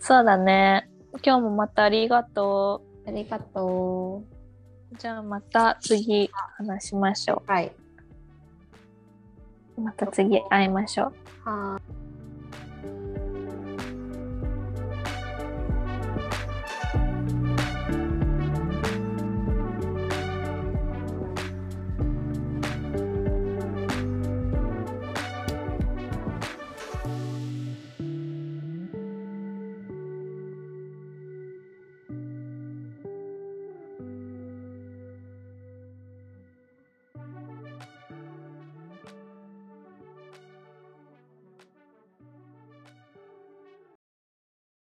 [SPEAKER 3] そうだね。今日もまたありがと
[SPEAKER 2] ありがと
[SPEAKER 3] う。じゃあまた次話しましょ
[SPEAKER 2] う。はい。
[SPEAKER 3] う。また次会いましょう。
[SPEAKER 2] はーい。